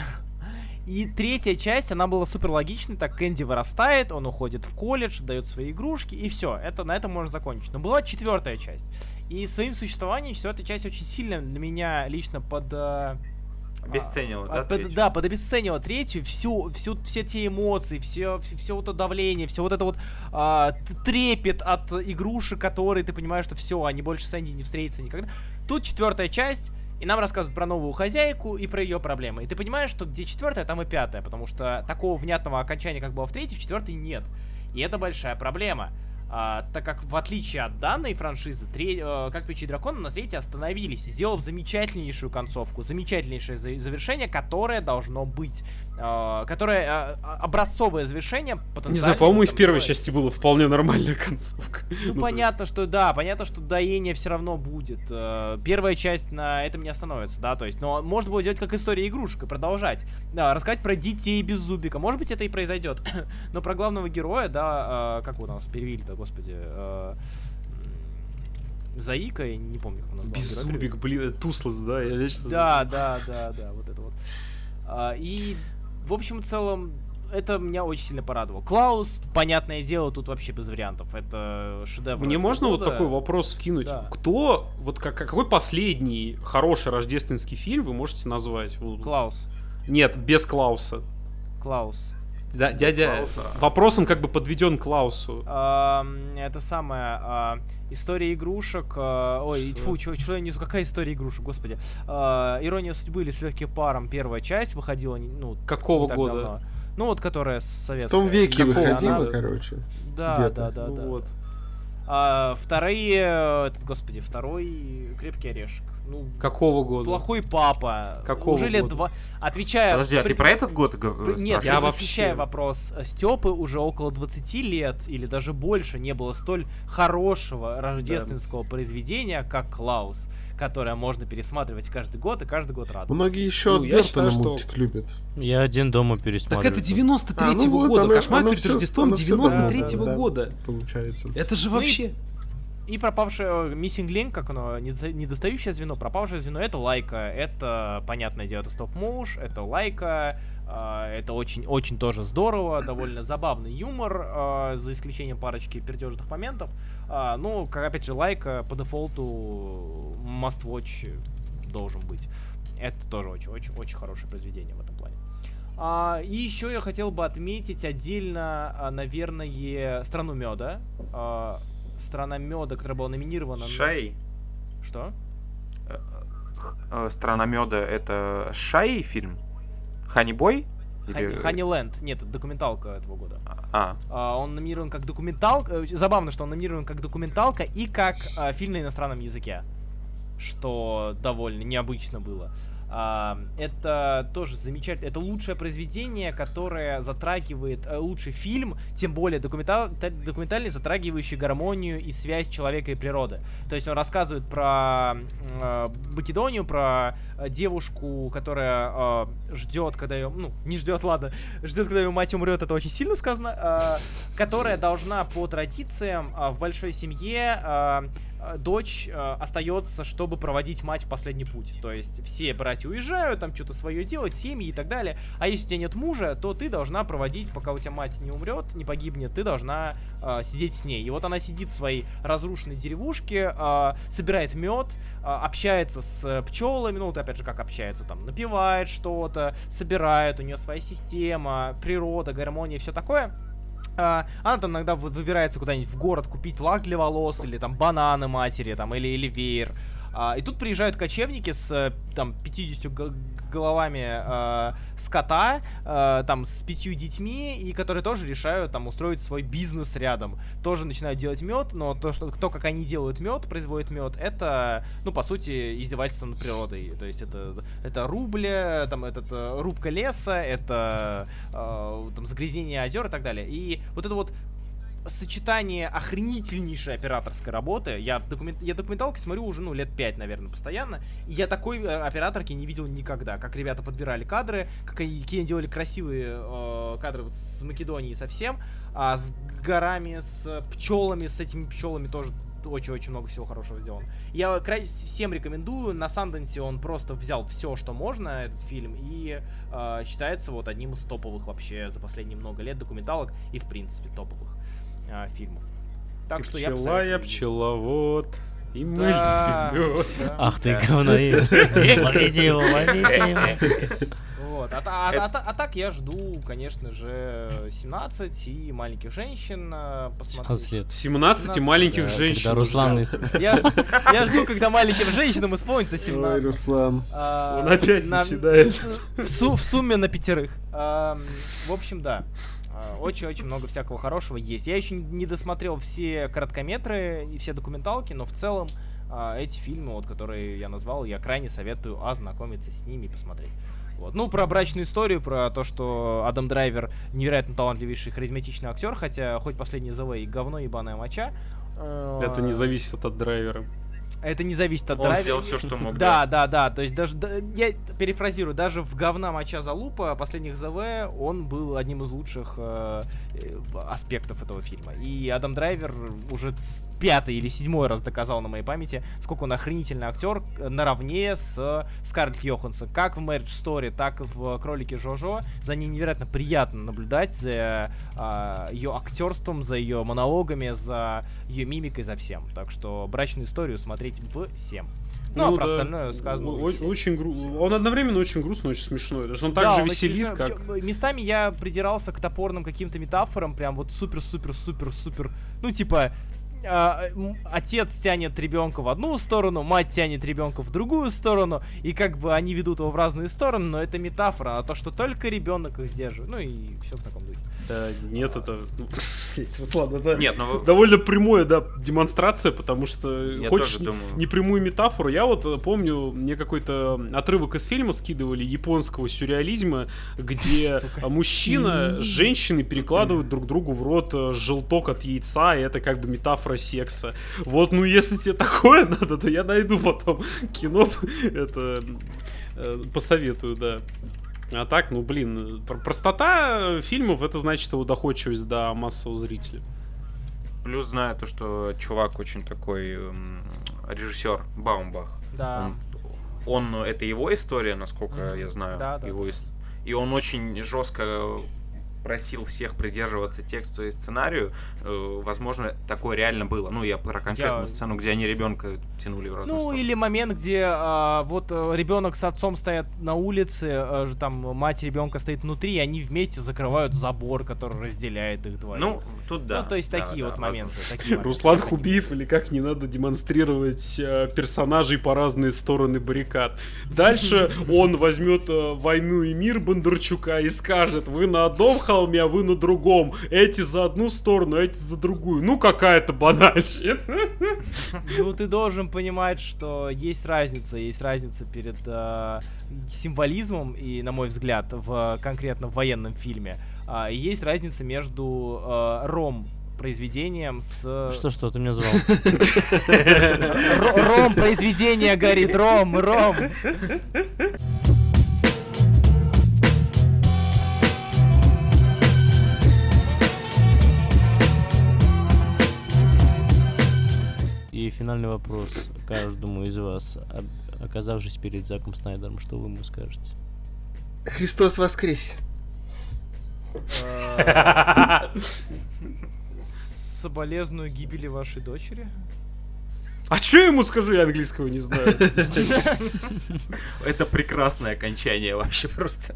И третья часть, она была супер логичной, так Кэнди вырастает, он уходит в колледж, дает свои игрушки, и все, это, на этом можно закончить. Но была четвертая часть. И своим существованием четвертая часть очень сильно для меня лично под... э, Обесценила, а, да, под- третью? да, подобесценила третью, всю, всю, все те эмоции, все, все, все вот это давление, все вот это вот а, трепет от игрушек, которые ты понимаешь, что все, они больше с Энди не встретятся никогда. Тут четвертая часть, и нам рассказывают про новую хозяйку и про ее проблемы. И ты понимаешь, что где четвертая, там и пятая, потому что такого внятного окончания, как было в третьей, в четвертой нет. И это большая проблема. А, так как в отличие от данной франшизы, тре- э, как Печи Дракона на третьей остановились, сделав замечательнейшую концовку, замечательнейшее за- завершение, которое должно быть, э, которое э, образцовое завершение потенциально. Не знаю, по-моему, и в первой части была вполне нормальная концовка. Ну, то понятно, что да, понятно, что доение все равно будет. Э, Первая часть на этом не остановится, да, то есть, но можно было сделать как история игрушек и продолжать. Да, рассказать про детей без зубика. Может быть, это и произойдет. но про главного героя, да, э, как у нас перевели-то, господи. э, Заика, я не помню, как он назвал. Беззубик, блин, Туслас, да? Я вечно Да, да, да, да, вот это вот. А, и, в общем и целом, это меня очень сильно порадовало. Клаус, понятное дело, тут вообще без вариантов. Это шедевр. Мне можно вот года. такой вопрос вкинуть? Да. Кто, вот как, какой последний хороший рождественский фильм вы можете назвать? Вот. Клаус. Нет, без Клауса. Клаус. Да, дядя, Клауса. вопрос он как бы подведен Клаусу. Ам, это самое. а, история игрушек. а, ой, Что? фу, что, я несу? Какая история игрушек, господи. А, Ирония судьбы или с легким паром. Первая часть выходила, ну, Какого не года? давно. Ну, вот которая В советская. том веке Какого? выходило, Она- короче. Да, где-то. да, да, Ну да. вот. А, вторые, этот, господи, второй крепкий орешек. Ну, Какого года? плохой папа. Какого Уже лет года? два. Отвечая. Подожди, а ты про этот год г- Пр- Нет? Я вообще- вообще... вопрос. Степы уже около 20 лет или даже больше не было столь хорошего рождественского произведения, как Клаус, которое можно пересматривать каждый год и каждый год радоваться. Многие еще Ну, Бертона что- мультик любят. Я один дома Так пересматриваю. это 93-го А, ну вот, года. оно- Кошмар оно перед всё- Рождеством оно всё, да, 93-го да, да. года. Получается. Это же Ну и- вообще... И пропавшее э, Missing Link, как оно, недо- недостающее звено, пропавшее звено, это лайка, это, понятное дело, это стоп-моуш, это лайка, а, это очень-очень тоже здорово, довольно забавный юмор, а, за исключением парочки пердежных моментов. А, ну, как опять же, лайка по дефолту must watch должен быть. Это тоже очень-очень-очень хорошее произведение в этом плане. А, и еще я хотел бы отметить отдельно, наверное, страну меда. А, страна меда, которая была номинирована. на- Шай. Что? Э, Страна меда это Шай фильм? Ханибой? Или- Ханниленд. Нет, это документалка этого года. А, А, он номинирован как документалка. э, Забавно, что он номинирован как документалка и как а, фильм на иностранном языке. Что довольно необычно было. Это тоже замечательно. Это лучшее произведение, которое затрагивает э, лучший фильм, тем более документал, та- документальный, затрагивающий гармонию и связь человека и природы. То есть он рассказывает про э, Македонию, про э, девушку, которая ждет, когда ее, ну, не ждет, ладно, ждет, когда ее мать умрет, это очень сильно сказано, э, которая должна по традициям э, в большой семье э, э, дочь э, остается, чтобы проводить мать в последний путь. То есть все братья уезжают, там что-то свое делать, семьи и так далее. А если у тебя нет мужа, то ты должна проводить, пока у тебя мать не умрет, не погибнет, ты должна э, сидеть с ней. И вот она сидит в своей разрушенной деревушке, э, собирает мед, э, общается с э, пчелами, ну вот опять же как общается, там напевает что-то, собирает, у нее своя система, природа, гармония, все такое. А, она там иногда вы- выбирается куда-нибудь в город купить лак для волос или там бананы матери, там или, или веер. А, и тут приезжают кочевники с э, там 50 г- головами э, скота, э, там с пятью детьми, и которые тоже решают там устроить свой бизнес рядом. Тоже начинают делать мед, но то, что, то, как они делают мед, производят мед, это, ну, по сути, издевательство над природой. То есть это, это рубля, там, этот, э, рубка леса, это э, там загрязнение озер и так далее. И вот это вот сочетание охренительнейшей операторской работы. Я, в документ... я документалки смотрю уже, ну, лет 5, наверное, постоянно. И я такой э, операторки не видел никогда. Как ребята подбирали кадры, как они, какие они делали красивые э, кадры с Македонии совсем, а с горами, с пчелами, с этими пчелами тоже очень-очень много всего хорошего сделано. Я всем рекомендую. На Санденсе он просто взял все, что можно, этот фильм, и э, считается вот одним из топовых вообще за последние много лет документалок и, в принципе, топовых э, фильмов. Так И что я пчела я посоветую. пчеловод. И мы Да, да. Ах ты говноед. Ловите его, ловите его. Вот. А, а- а та- а так я жду, конечно же, 17 и маленьких женщин э, посмотрю. 16 лет. 17 17, маленьких Да, женщин. Когда Руслан Я, жду- я жду, когда маленьким женщинам исполнится Ой, 17. Руслан. А, Он опять на- начинает. В, су- в сумме на пятерых. Ам, в общем, да. А, Очень-очень много всякого хорошего есть. Я еще не досмотрел все короткометры и все документалки, но в целом а, эти фильмы, вот, которые я назвал, я крайне советую ознакомиться с ними и посмотреть. Вот. Ну, про брачную историю, про то, что Адам Драйвер невероятно талантливейший, харизматичный актер, хотя хоть последний ЗВ и говно ебаная моча. Это не зависит от драйвера. Это не зависит от Он драйвера. сделал все, что мог. Да, да, да. То есть даже да, я перефразирую, даже в говна моча залупа последних ЗВ он был одним из лучших э, э, аспектов этого фильма. И Адам Драйвер уже пятый или седьмой раз доказал на моей памяти, сколько он охренительный актер э, наравне с Скарлетт Йоханссон. Как в Marriage Story, так и в Кролике Жожо. За ней невероятно приятно наблюдать за ее актерством, за ее монологами, за ее мимикой, за всем. Так что брачную историю смотреть всем. Ну, а про да, остальное сказано. всем. Очень гру- Он одновременно очень грустный, очень смешной. То есть он так Да, же он веселит, смешной. как... Причем, Местами я придирался к топорным каким-то метафорам, прям вот супер-супер-супер-супер. Ну, типа, а, отец тянет ребенка в одну сторону, мать тянет ребенка в другую сторону, и как бы они ведут его в разные стороны, но это метафора на то, что только ребенок их сдерживает. Ну и все в таком духе. Да, нет, это... ну, Руслан, это Нет, ну вы- довольно прямая, да, демонстрация, потому что Я хочешь тоже думаю. непрямую метафору. Я вот э, помню, мне какой-то отрывок из фильма скидывали японского сюрреализма, где Сука. а, мужчина с женщиной перекладывают друг другу в рот э, желток от яйца, и это как бы метафора секса. Вот, ну если тебе такое надо, то я найду потом кино, это э, посоветую, да. А так, ну блин, пр- простота фильмов это значит его доходчивость до массового зрителя. Плюс знаю то, что чувак очень такой м, режиссер Баумбах. Да. Он, он- это его история, насколько Мгм. я знаю. Да, да. его И он очень жестко просил всех придерживаться тексту и сценарию. Э, Возможно, такое реально было. Ну, я про конкретную Я- сцену, где они ребенка тянули в разные Ну, стороны. или момент, где а, вот ребенок с отцом стоят на улице, ж- там мать ребенка стоит внутри, и они вместе закрывают забор, который разделяет их двоих. Ну, тут да. Ну, то есть да, такие да, вот возможно. моменты. такие моменты. Руслан Хубиев или как не надо демонстрировать э, персонажей по разные стороны баррикад. Дальше он возьмет э, войну и мир Бондарчука и скажет: вы на одном холме, а вы на другом. Эти за одну сторону, эти за другую. Ну какая-то банальщина. Ну, ты должен понимать, что есть разница, есть разница перед э, символизмом и, на мой взгляд, в конкретно в военном фильме. А, и есть разница между э, ром произведением с... Что, что, ты меня звал? Ро- Ром, произведение горит, Ром, Ром. И финальный вопрос каждому из вас. Об- Оказавшись перед Заком Снайдером, что вы ему скажете? Христос воскресе. Соболезную гибели вашей дочери. А что я ему скажу, я английского не знаю. Это прекрасное окончание вообще просто.